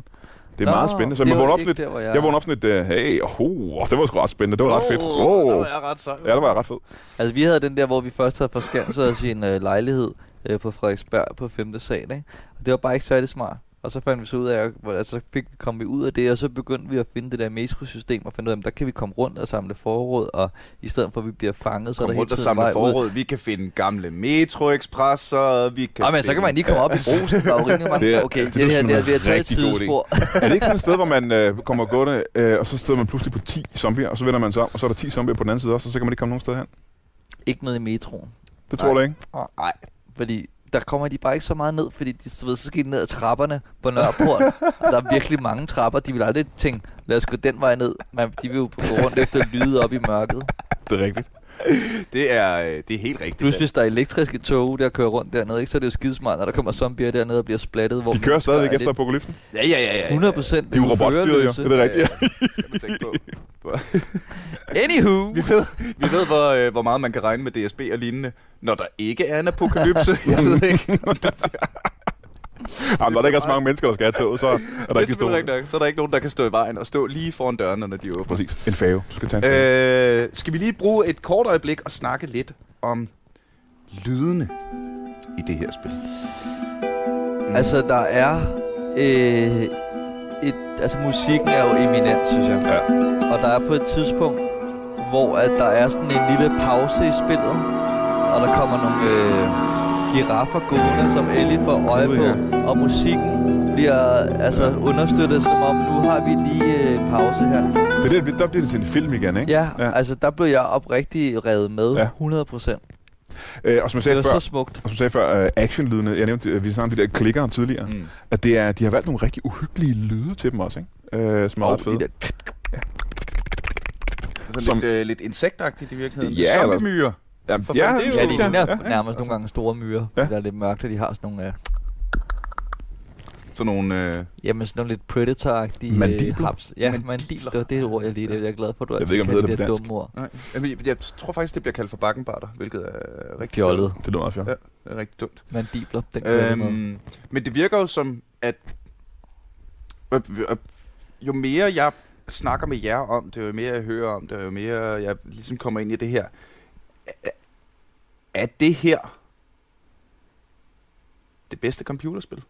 Det er Nå, meget spændende. Så det man vågner op lidt, der, jeg- jeg vågner op sådan lidt, øh, hey, oh, det var sgu ret spændende, det var ret fedt. Oh, Der var jeg ret sej. Ja, det var ret fedt. Altså, vi havde den der, hvor vi først havde forskanset os i en øh, lejlighed øh, på Frederiksberg på 5. sal, ikke? Og det var bare ikke særlig smart. Og så fandt vi så ud af, altså, så fik vi, kom vi ud af det, og så begyndte vi at finde det der metrosystem, og finde ud af, at der kan vi komme rundt og samle forråd, og i stedet for, at vi bliver fanget, så er Kom der hele rundt og tiden samle vej ud. forråd. Vi kan finde gamle Metro Express, og vi kan Nå, men så kan man lige komme op i brusen, der er jo rimelig mange. Det er- okay, det det, er det her, det, er, en det har taget et sidespor. Er det ikke sådan et sted, hvor man øh, kommer gående, øh, og så støder man pludselig på 10 zombier, og så vender man sig om, og så er der 10 zombier på den anden side også, og så kan man ikke komme nogen sted hen? ikke noget i metroen. Det tror Nej. jeg ikke. Nej. Fordi der kommer de bare ikke så meget ned, fordi de, så, ved, så skal de ned ad trapperne på Nørreport. der er virkelig mange trapper. De vil aldrig tænke, lad os gå den vej ned. Men de vil jo gå rundt efter lyde op i mørket. Det er rigtigt. Det er, øh, det er helt rigtigt. Plus hvis der er elektriske tog, der kører rundt dernede, ikke, så er det jo skidesmart, når der kommer zombier dernede og bliver splattet. Hvor De man kører stadigvæk er efter lidt- apokalypsen. Ja, ja, ja, ja. 100 procent. De er jo robotstyret, jo. Det er det rigtige. Skal man tænke på. Anywho. Vi ved, vi ved hvor, øh, hvor meget man kan regne med DSB og lignende, når der ikke er en apokalypse. Jeg ved ikke. Jamen, når der ikke er så mange mennesker, der skal have toget, så er der er ikke stor... rigtigt nok. Så er der ikke nogen, der kan stå i vejen og stå lige foran dørene, når de åbner. Præcis. En fave. Du skal tage en fave. Øh, skal vi lige bruge et kort øjeblik og snakke lidt om lydene i det her spil? Mm. Altså, der er... Øh, et, altså, musikken er jo eminent, synes jeg. Ja. Og der er på et tidspunkt, hvor at der er sådan en lille pause i spillet, og der kommer nogle, øh, giraffer gående, som Ellie får øje Gud, på, ja. og musikken bliver altså Ja. understøttet, som om nu har vi lige øh, en pause her. Det er det, der bliver det til en film igen, ikke? Ja, Ja. altså der blev jeg oprigtig revet med, Ja. 100 procent. Øh, og som jeg Det sagde var før, så smukt. og som jeg sagde før, uh, actionlydene, jeg nævnte, uh, vi snakkede om de der klikker tidligere, mm. At det er, de har valgt nogle rigtig uhyggelige lyde til dem også, ikke? Uh, som er ret fede. de der- Sådan Som- lidt, øh, lidt insektagtigt i virkeligheden. Ja, eller- Zombiemyrer. Ja, ja, det er Ja, jo- de ja, ligner ja. nærmest altså- nogle gange store myrer. Ja. Ja. Der er lidt mørkt, og de har sådan nogle... Øh, Sådan nogle... Øh, jamen sådan nogle lidt predator-agtige... Mandibler? Øh, haps. Ja, Mandibler. mandibler. Det var det ord, jeg lige det. Jeg er glad for, at du Jeg altid ved ikke, om det det på dumme ord. nej. Jamen, jeg, jeg tror faktisk, det bliver kaldt for bakkenbarter, hvilket er rigtig Fjollet. Det lyder meget fjollet. Ja. Det er rigtig dumt. Mandibler, den. Øhm, men det virker jo som, at jo mere jeg snakker med jer om det, jo mere jeg hører om det, jo mere jeg ligesom kommer ind i det her, er- er det her det bedste computerspil?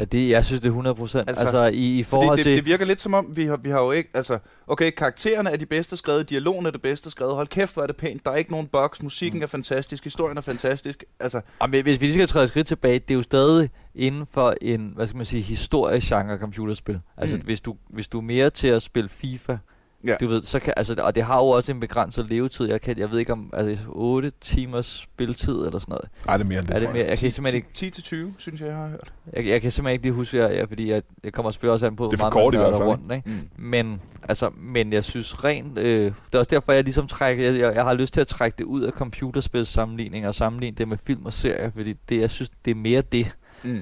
Ja, det, jeg synes, det er 100 procent. Altså, Altså, i, i forhold det, til... det virker lidt som om, vi har, vi har jo ikke, altså, okay, karaktererne er de bedste skrevet, dialogen er det bedste skrevet, hold kæft, hvor er det pænt, der er ikke nogen bugs, musikken er fantastisk, historien er fantastisk, altså, Jamen, hvis vi lige skal træde skridt tilbage, det er jo stadig inden for en, hvad skal man sige, historiegenre computerspil. Altså, Mm. mm. hvis, du, hvis du er mere til at spille FIFA, Ja. du ved, så kan, altså, og det har jo også en begrænset levetid. Jeg, kan, jeg ved ikke om, altså 8 timers spilletid eller sådan noget. Ej, det er mere end det, Er det mere, jeg. jeg kan simpelthen ikke, 10 til 20, synes jeg, jeg har hørt. jeg, jeg kan simpelthen ikke lige huske, jeg, jeg, fordi jeg, jeg kommer selvfølgelig også an på, Det er for hvor kort i meget man hvert fald, rundt, ikke? Mm. Men, altså, men jeg synes rent, øh, det er også derfor, jeg ligesom trækker, jeg, jeg, jeg har lyst til at trække det ud af computerspils sammenligning og sammenligne det med film og serier, fordi det, jeg synes, det er mere det. Mm. Ja,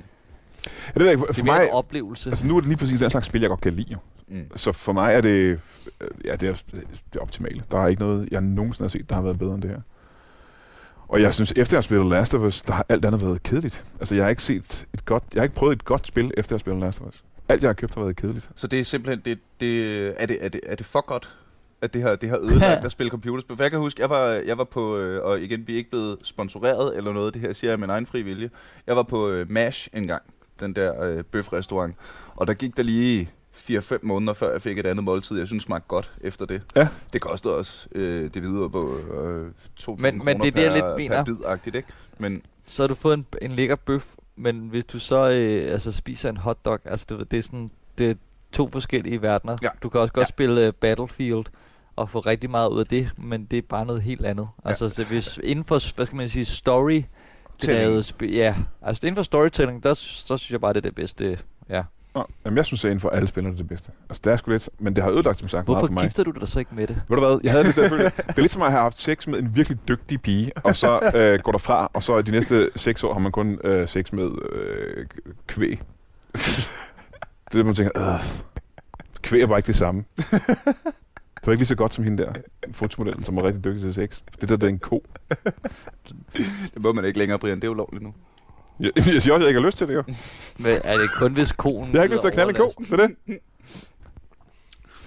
det ved jeg ikke. Det For er mere mig, en oplevelse. altså nu er det lige præcis den slags spil, jeg godt kan lide. Mm. Så for mig er det, øh, ja, det er det optimale. Der er ikke noget, jeg nogensinde har set, der har været bedre end det her. Og jeg synes, efter jeg har spillet Last of Us, der har alt andet været kedeligt. Altså, jeg har ikke set et godt, jeg har ikke prøvet et godt spil, efter jeg har spillet Last of Us. Alt, jeg har købt, har været kedeligt. Så det er simpelthen, det, det, er, det, er, det, er det for godt, at det har, det har ødelagt at spille computerspil? For jeg kan huske, jeg var, jeg var på, øh, og igen, vi er ikke blevet sponsoreret eller noget, det her siger jeg med min egen fri vilje. Jeg var på øh, MASH en gang, den der øh, bøfrestaurant, og der gik der lige 4-5 måneder, før jeg fik et andet måltid. Jeg synes smagte godt efter det. Ja. Det kostede også øh, det videre på øh, 2.000 Men- men det er det, jeg lidt mener. per bid-agtigt, ikke? Men Så har du fået en, en lækker bøf, men hvis du så øh, altså, spiser en hotdog, altså det, det er sådan, det er to forskellige verdener. Ja. Du kan også godt Ja. spille uh, Battlefield og få rigtig meget ud af det, men det er bare noget helt andet. Ja. Altså så hvis inden for, hvad skal man sige, story drevet spil, ja, altså inden for storytelling, der, så synes jeg bare, det er det bedste, ja. Nå, jamen, jeg synes, at inden for alle spillere det er det bedste. Altså, det er sgu lidt, men det har ødelagt, som sagt, meget Hvorfor for mig. gifter du dig så ikke med det? Ved du hvad, jeg havde lidt der følelse. Det er lidt som at have haft sex med en virkelig dygtig pige, og så øh, går der fra, og så de næste seks år har man kun øh, sex med øh, kvæg. det er det, man tænker, øh, kvæg er bare ikke det samme. Det var ikke lige så godt som hende der, fotomodellen, som var rigtig dygtig til sex. Det der, det er en ko. det må man ikke længere, Brian. Det er ulovligt nu. Jeg, jeg siger også, at jeg ikke har lyst til det jo. Men er det kun, hvis konen Jeg har ikke lyst til at knalde en ko, det er det.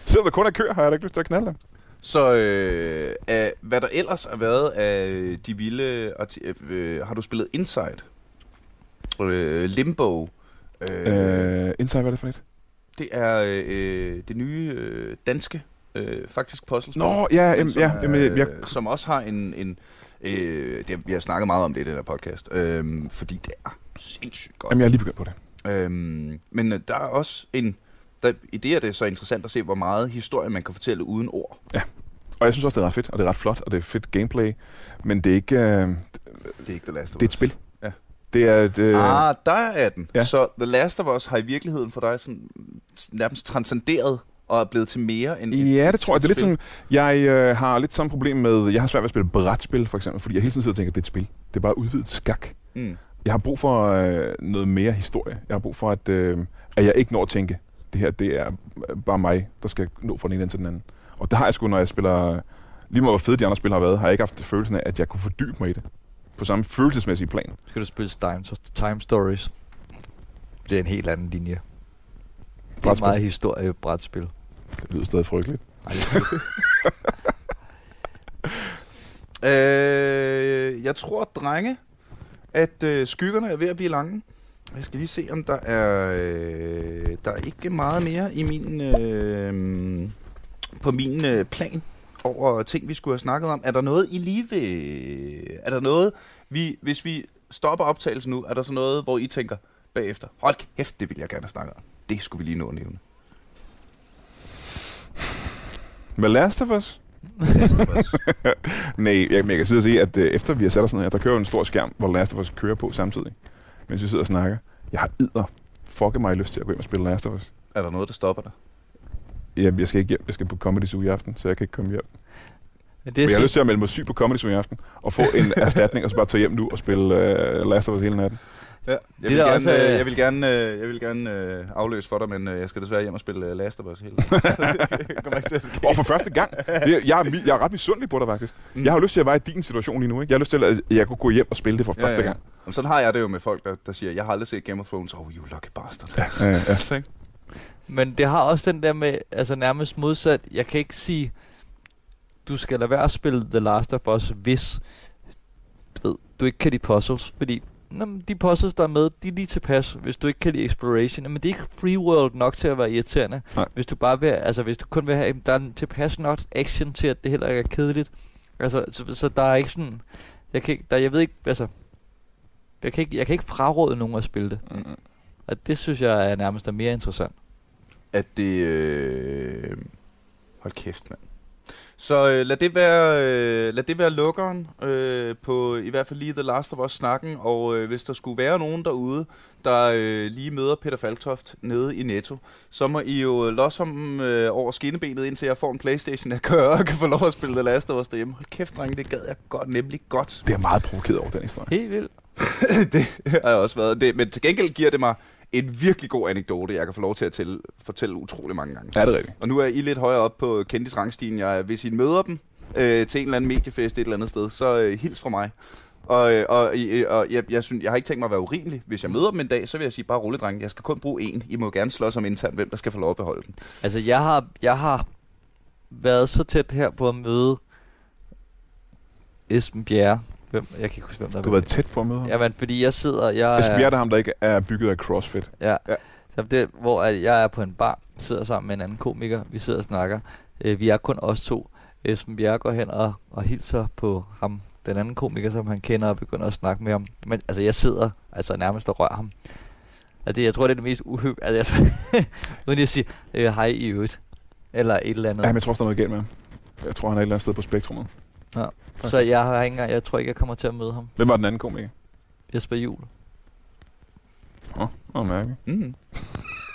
Selvom der kun er køer, har jeg da ikke lyst til at knalde dem. Så øh, af, hvad der ellers har været af de vilde... Øh, har du spillet Inside? Øh, Limbo? Øh, Øh, Inside, hvad er det for et? Det er øh, det nye øh, danske, øh, faktisk puzzlespil. Nå, ja, men jamen, som ja, er, jamen, jeg, øh, Som også har en... en øh, det, vi har snakket meget om det i den her podcast, øh, fordi det er sindssygt godt. jamen, jeg er lige begyndt på det. Øhm, men øh, der er også en... Der, I det er det så interessant at se, hvor meget historie man kan fortælle uden ord. Og jeg synes også, det er ret fedt, og det er ret flot, og det er fedt gameplay. Men det er ikke... Øh, Det er ikke The Last of det er et Us. spil. Ja. Det er et... Øh, Ah, der er den. Ja. Ja. Så The Last of Us har i virkeligheden for dig sådan, nærmest transcenderet og er blevet til mere end Ja, det et tror jeg. Det er lidt sådan, jeg øh, har lidt samme problem med, jeg har svært ved at spille brætspil, for eksempel, fordi jeg hele tiden sidder og tænker, det er et spil. Det er bare udvidet skak. Mm. Jeg har brug for øh, noget mere historie. Jeg har brug for, at, øh, at jeg ikke når at tænke, det her, det er bare mig, der skal nå fra den ene ende til den anden. Og det har jeg sgu, når jeg spiller, lige meget hvor fede de andre spil har været, har jeg ikke haft følelsen af, at jeg kunne fordybe mig i det. På samme følelsesmæssige plan. Skal du spille time, time Stories? Det er en helt anden linje. Det er meget historie brætspil. Det lyder stadig frygteligt. Ej, Øh, jeg tror, drenge, at øh, skyggerne er ved at blive lange. Jeg skal lige se, om der er... Øh, der er ikke meget mere i min, øh, på min øh, plan over ting, vi skulle have snakket om. Er der noget, I lige vil... Er der noget, vi, hvis vi stopper optagelsen nu, er der så noget, hvor I tænker bagefter, hold kæft, det vil jeg gerne snakke om. Det skulle vi lige nå at nævne. Med Last of Us? Last of Us. Nej, jeg, men jeg kan sidde og sige, at øh, efter vi har sat os ned her, der kører jo en stor skærm, hvor Last of Us kører på samtidig, mens vi sidder og snakker. Jeg har idder fucking mig lyst til at gå hjem og spille Last of Us. er der noget, der stopper dig? Jamen, jeg skal ikke hjem. Jeg skal på Comedy Zoo i aften, så jeg kan ikke komme hjem. Men Men jeg har lyst til at melde mig syg på Comedy Zoo i aften, og få en erstatning, og så bare tage hjem nu og spille uh, Last of Us hele natten. Ja, jeg, Det vil der gerne, også, også, øh, jeg vil gerne, øh, jeg vil gerne øh, afløse for dig, men øh, jeg skal desværre hjem og spille øh, Last of Us hele. kommer ikke til at ske. Og for første gang. Det, jeg, er, jeg er ret misundelig på dig, faktisk. Mm. Jeg har lyst til at være i din situation lige nu. Ikke? Jeg har lyst til, at jeg kunne gå hjem og spille det for første gang. Jamen, sådan har jeg det jo med folk, der, der siger, jeg har aldrig set Game of Thrones. Oh, you lucky bastard. Ja, ja, ja. Men det har også den der med, altså nærmest modsat, jeg kan ikke sige, du skal lade være at spille The Last of Us, hvis du, ved, du ikke kan de puzzles. Fordi nå, men de puzzles, der er med, de er lige tilpas, hvis du ikke kan lide exploration. Men det er ikke free world nok til at være irriterende. Nej. Hvis du bare vil, altså hvis du kun vil have, der er en tilpas nok action til, at det heller ikke er kedeligt. Altså, så, så der er ikke sådan, jeg kan ikke, der, jeg ved ikke, altså, jeg kan ikke, jeg kan ikke fraråde nogen at spille det. Mm-mm. Og det synes jeg er nærmest er mere interessant. At det... Øh... Hold kæft, mand. Så øh, lad, det være, øh, lad det være lukkeren øh, på i hvert fald lige The Last of Us snakken, og øh, hvis der skulle være nogen derude, der øh, lige møder Peter Falktoft nede i Netto, så må I jo losse ham øh, over skinnebenet, indtil jeg får en Playstation, jeg kan, og kan få lov at spille The Last of Us derhjemme. Hold kæft, drenge, det gad jeg godt, nemlig godt. Det er meget provokeret over den historie. Helt vildt. det har jeg også været. Det, men til gengæld giver det mig en virkelig god anekdote, jeg kan få lov til at tælle, fortælle utrolig mange gange. Er det rigtigt? Og nu er I lidt højere op på kendis rangstigen. Jeg, hvis I møder dem øh, til en eller anden mediefest et eller andet sted, så øh, hils fra mig. Og, øh, og, øh, og jeg, jeg, synes, jeg har ikke tænkt mig at være urimelig. Hvis jeg møder dem en dag, så vil jeg sige, bare roligt, drenge. Jeg skal kun bruge en. I må gerne slås om internt, hvem der skal få lov at beholde den. Altså, jeg har, jeg har været så tæt her på at møde Esben Bjerre. Hvem, jeg kan ikke huske, hvem der Du har været tæt på at møde ham. Jamen, fordi jeg sidder... Jeg Esben er- ham, der ikke er bygget af CrossFit. Ja. Ja. ja. Så det, hvor at jeg er på en bar, sidder sammen med en anden komiker, vi sidder og snakker. Øh, vi er kun os to. Esben Bjerre går hen og, og hilser på ham, den anden komiker, som han kender, og begynder at snakke med ham. Men altså, jeg sidder altså nærmest og rører ham. Og det, jeg tror, det er det mest uhyggelige. Altså, jeg, uden jeg siger, øh, hej i øvrigt. Eller et eller andet. Ja, men jeg tror også, der er noget galt med ham. Jeg tror, han er et eller andet sted på spektrummet. Så jeg har ikke engang, jeg tror ikke, jeg kommer til at møde ham. Hvem var den anden komiker? Jesper Juhl. Åh, oh, mærke. Mm.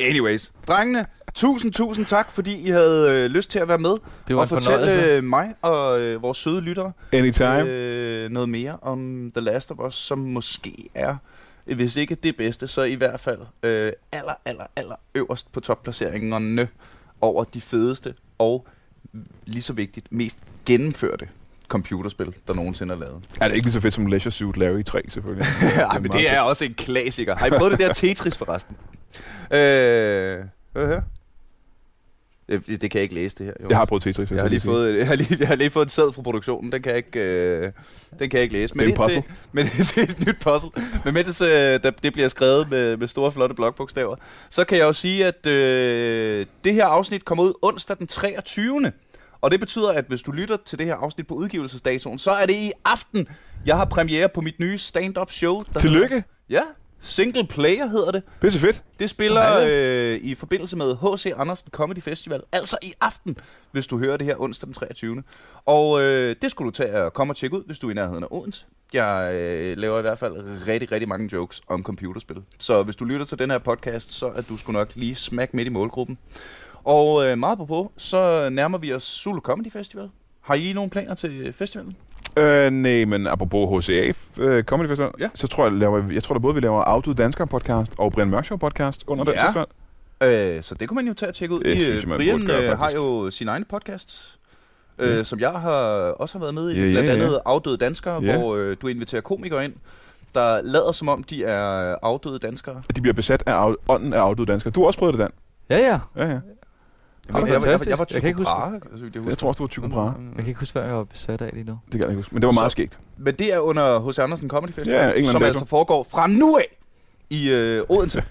Anyways, drengene, tusind, tusind tak, fordi I havde øh, lyst til at være med Det var og fortælle øh, mig og øh, vores søde lyttere Anytime. øh, noget mere om The Last of Us, som måske er, hvis ikke det bedste, så i hvert fald øh, aller, aller, aller øverst på topplaceringerne over de fedeste og lige så vigtigt, mest gennemførte computerspil, der nogensinde er lavet. Er det ikke lige så fedt som Leisure Suit Larry 3, selvfølgelig? Ej, men det er også en klassiker. Har I prøvet det der Tetris forresten? Øh, hvad her? Det, det kan jeg ikke læse det her. Jo. Jeg har prøvet Tetris. Jeg har, lige fået, jeg, har lige, jeg har lige fået en sæd fra produktionen. Den kan jeg ikke, øh, den kan jeg ikke læse. Det er en indtil- Men det er et nyt puzzle. Men mens øh, der, det bliver skrevet med, med store, flotte blokbogstaver, så kan jeg jo sige, at øh, det her afsnit kommer ud onsdag den 23. Og det betyder, at hvis du lytter til det her afsnit på udgivelsesdatoen, så er det i aften, jeg har premiere på mit nye stand-up show. Der Tillykke. Hedder, ja, Single Player hedder det. Pisse fedt. Det spiller øh, i forbindelse med H.C. Andersen Comedy Festival, altså i aften, hvis du hører det her onsdag den 23. Og øh, det skulle du tage og komme og tjekke ud, hvis du er i nærheden af Odense. Jeg øh, laver i hvert fald rigtig, rigtig mange jokes om computerspil. Så hvis du lytter til den her podcast, så er du sgu nok lige smack midt i målgruppen. Og øh, meget på så nærmer vi os Zulu Comedy Festival. Har I nogle planer til festivalen? Øh, nej, men apropos HCA øh, Comedy Festival, Ja. så tror jeg, laver, jeg tror da både, vi laver Auto Dansker podcast og Brian Mørk Show podcast under den Ja. festival. Øh, så det kunne man jo tage og tjekke ud. Det I, synes øh, man Brian gøre, øh, har jo sine egne podcasts, øh, Ja. som jeg har også har været med i. Ja, ja, Blandt andet ja. Afdøde Danskere, Ja. hvor øh, du inviterer komikere ind, der lader som om, de er afdøde danskere. At de bliver besat af au- ånden af Auto Dansker. Du har også prøvet det, Dan. Ja, ja. Ja, ja. Jeg, det jeg, jeg, jeg, jeg var Jeg kan ikke huske Brahe, altså, det Jeg tror også, du var Tycho Brahe. Jeg kan ikke huske, hvad jeg var besat af lige nu. Det kan jeg ikke huske. Men det var meget Så- skægt. Men det er under H.C. Andersen Comedy Festival, Ja, ingen anden som dato. altså foregår fra nu af i øh, Odense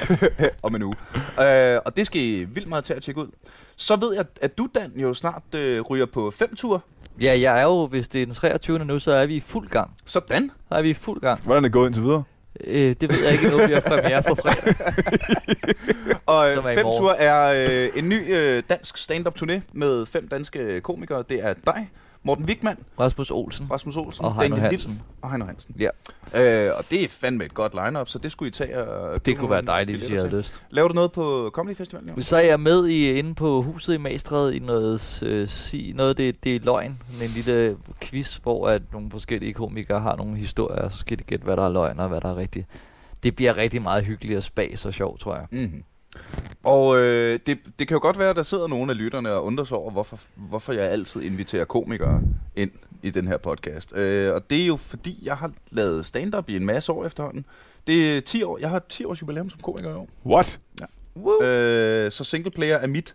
om en uge. Øh, og det skal I vildt meget til at tjekke ud. Så ved jeg, at du, Dan, jo snart øh, ryger på fem ture. Ja, jeg er jo, hvis det er den 23. nu, så er vi i fuld gang. Sådan. Så er vi i fuld gang. Hvordan er det gået indtil videre? Øh, det ved jeg ikke vi har premiere på fredag. Og er øh, fem ture er øh, en ny øh, dansk stand-up turné med fem danske komikere. Det er dig, Morten Wigman, Rasmus Olsen Rasmus Olsen, og Heino Hansen. Og Heino Hansen. Ja. Øh, og det er fandme et godt line-up, så det skulle I tage og... Det kunne være dejligt, hvis I havde lyst. Laver du noget på Comedy Festival? Ja? Så er jeg med i, inde på huset i Magstræde i noget, øh, si, noget det, det er løgn. En lille quiz, hvor at nogle forskellige komikere har nogle historier, så skal de gætte, hvad der er løgn og hvad der er rigtigt. Det bliver rigtig meget hyggeligt og spas og sjovt, tror jeg. Mm-hmm. Og øh, det, det kan jo godt være, at der sidder nogle af lytterne og undrer sig over, hvorfor, hvorfor jeg altid inviterer komikere ind i den her podcast. Øh, og det er jo fordi, jeg har lavet stand-up i en masse år efterhånden. Det er 10 år. Jeg har 10 års jubilæum som komiker i år. What? Woo. Øh, så Single Player er mit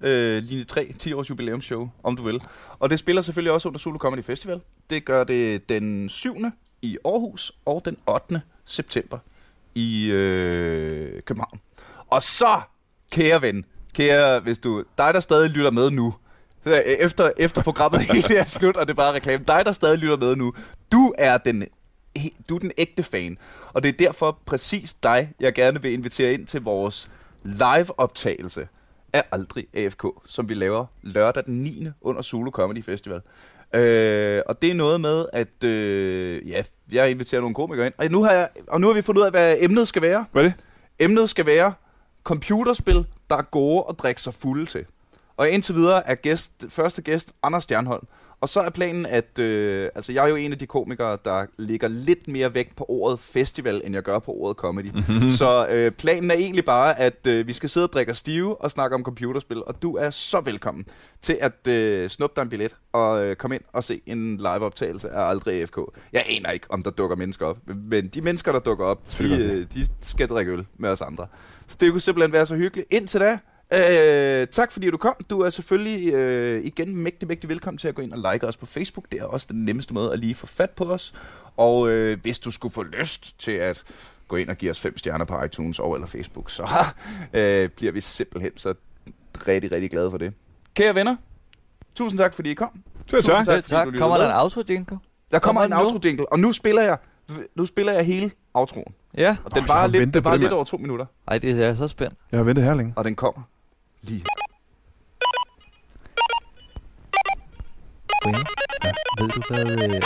øh, linje 3 10 års jubilæumsshow, om du vil. Og det spiller selvfølgelig også under Solo Comedy Festival. Det gør det den 7. i Aarhus og den 8. september i øh, København. Og så, kære ven, kære, hvis du, dig der stadig lytter med nu, efter, efter programmet helt er slut, og det er bare reklame, dig der stadig lytter med nu, du er den du er den ægte fan. Og det er derfor præcis dig, jeg gerne vil invitere ind til vores live-optagelse af Aldrig AFK, som vi laver lørdag den 9. under Zulu Comedy Festival. Øh, og det er noget med, at øh, ja, jeg inviterer nogle komikere ind. Og nu, har jeg, og nu har vi fundet ud af, hvad emnet skal være. Hvad er det? Emnet skal være computerspil, der er gode at drikke sig fulde til. Og indtil videre er gæst, første gæst Anders Stjernholm. Og så er planen, at øh, altså jeg er jo en af de komikere, der ligger lidt mere vægt på ordet festival, end jeg gør på ordet comedy. så øh, planen er egentlig bare, at øh, vi skal sidde og drikke stive og snakke om computerspil. Og du er så velkommen til at øh, snuppe dig en billet og øh, komme ind og se en live-optagelse af Aldrig AFK. Jeg aner ikke, om der dukker mennesker op. Men de mennesker, der dukker op, de, øh, de skal drikke øl med os andre. Så det kunne simpelthen være så hyggeligt. Indtil da, øh, tak fordi du kom. Du er selvfølgelig øh, igen mægtig, mægtig velkommen til at gå ind og like os på Facebook. Det er også den nemmeste måde at lige få fat på os. Og øh, hvis du skulle få lyst til at gå ind og give os fem stjerner på iTunes og eller Facebook, så øh, bliver vi simpelthen så rigtig, rigtig glade for det. Kære venner, tusind tak fordi I kom. Selv tak. Tak, Tak, fordi du Kommer der en outro jingle? Der kommer en Kommer outro jingle, og nu spiller jeg nu spiller jeg hele outroen. Ja. Og den har lidt, den det, lidt over to minutter, Ej, det er jeg så spændt. Jeg har ventet her længe. og den kommer lige. Brian, ja. ved du, hvad øh,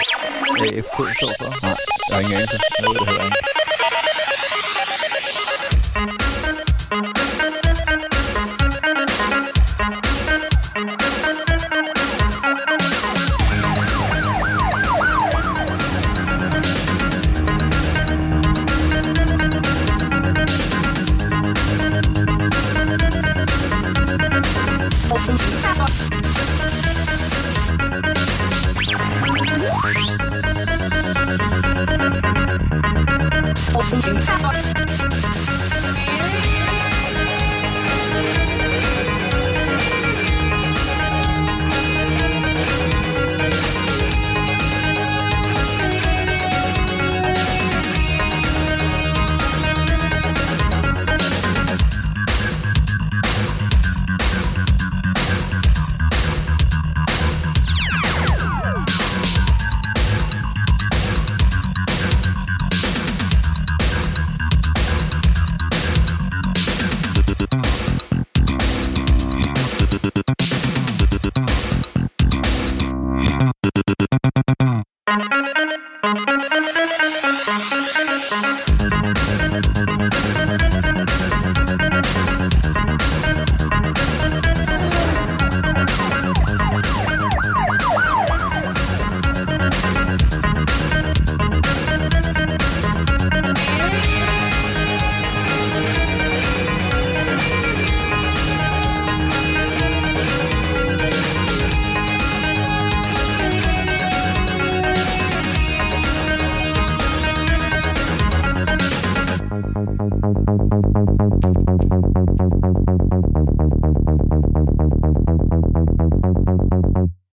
AFK står for? Nej, jeg har ingen anelse. Jeg ved det heller ikke.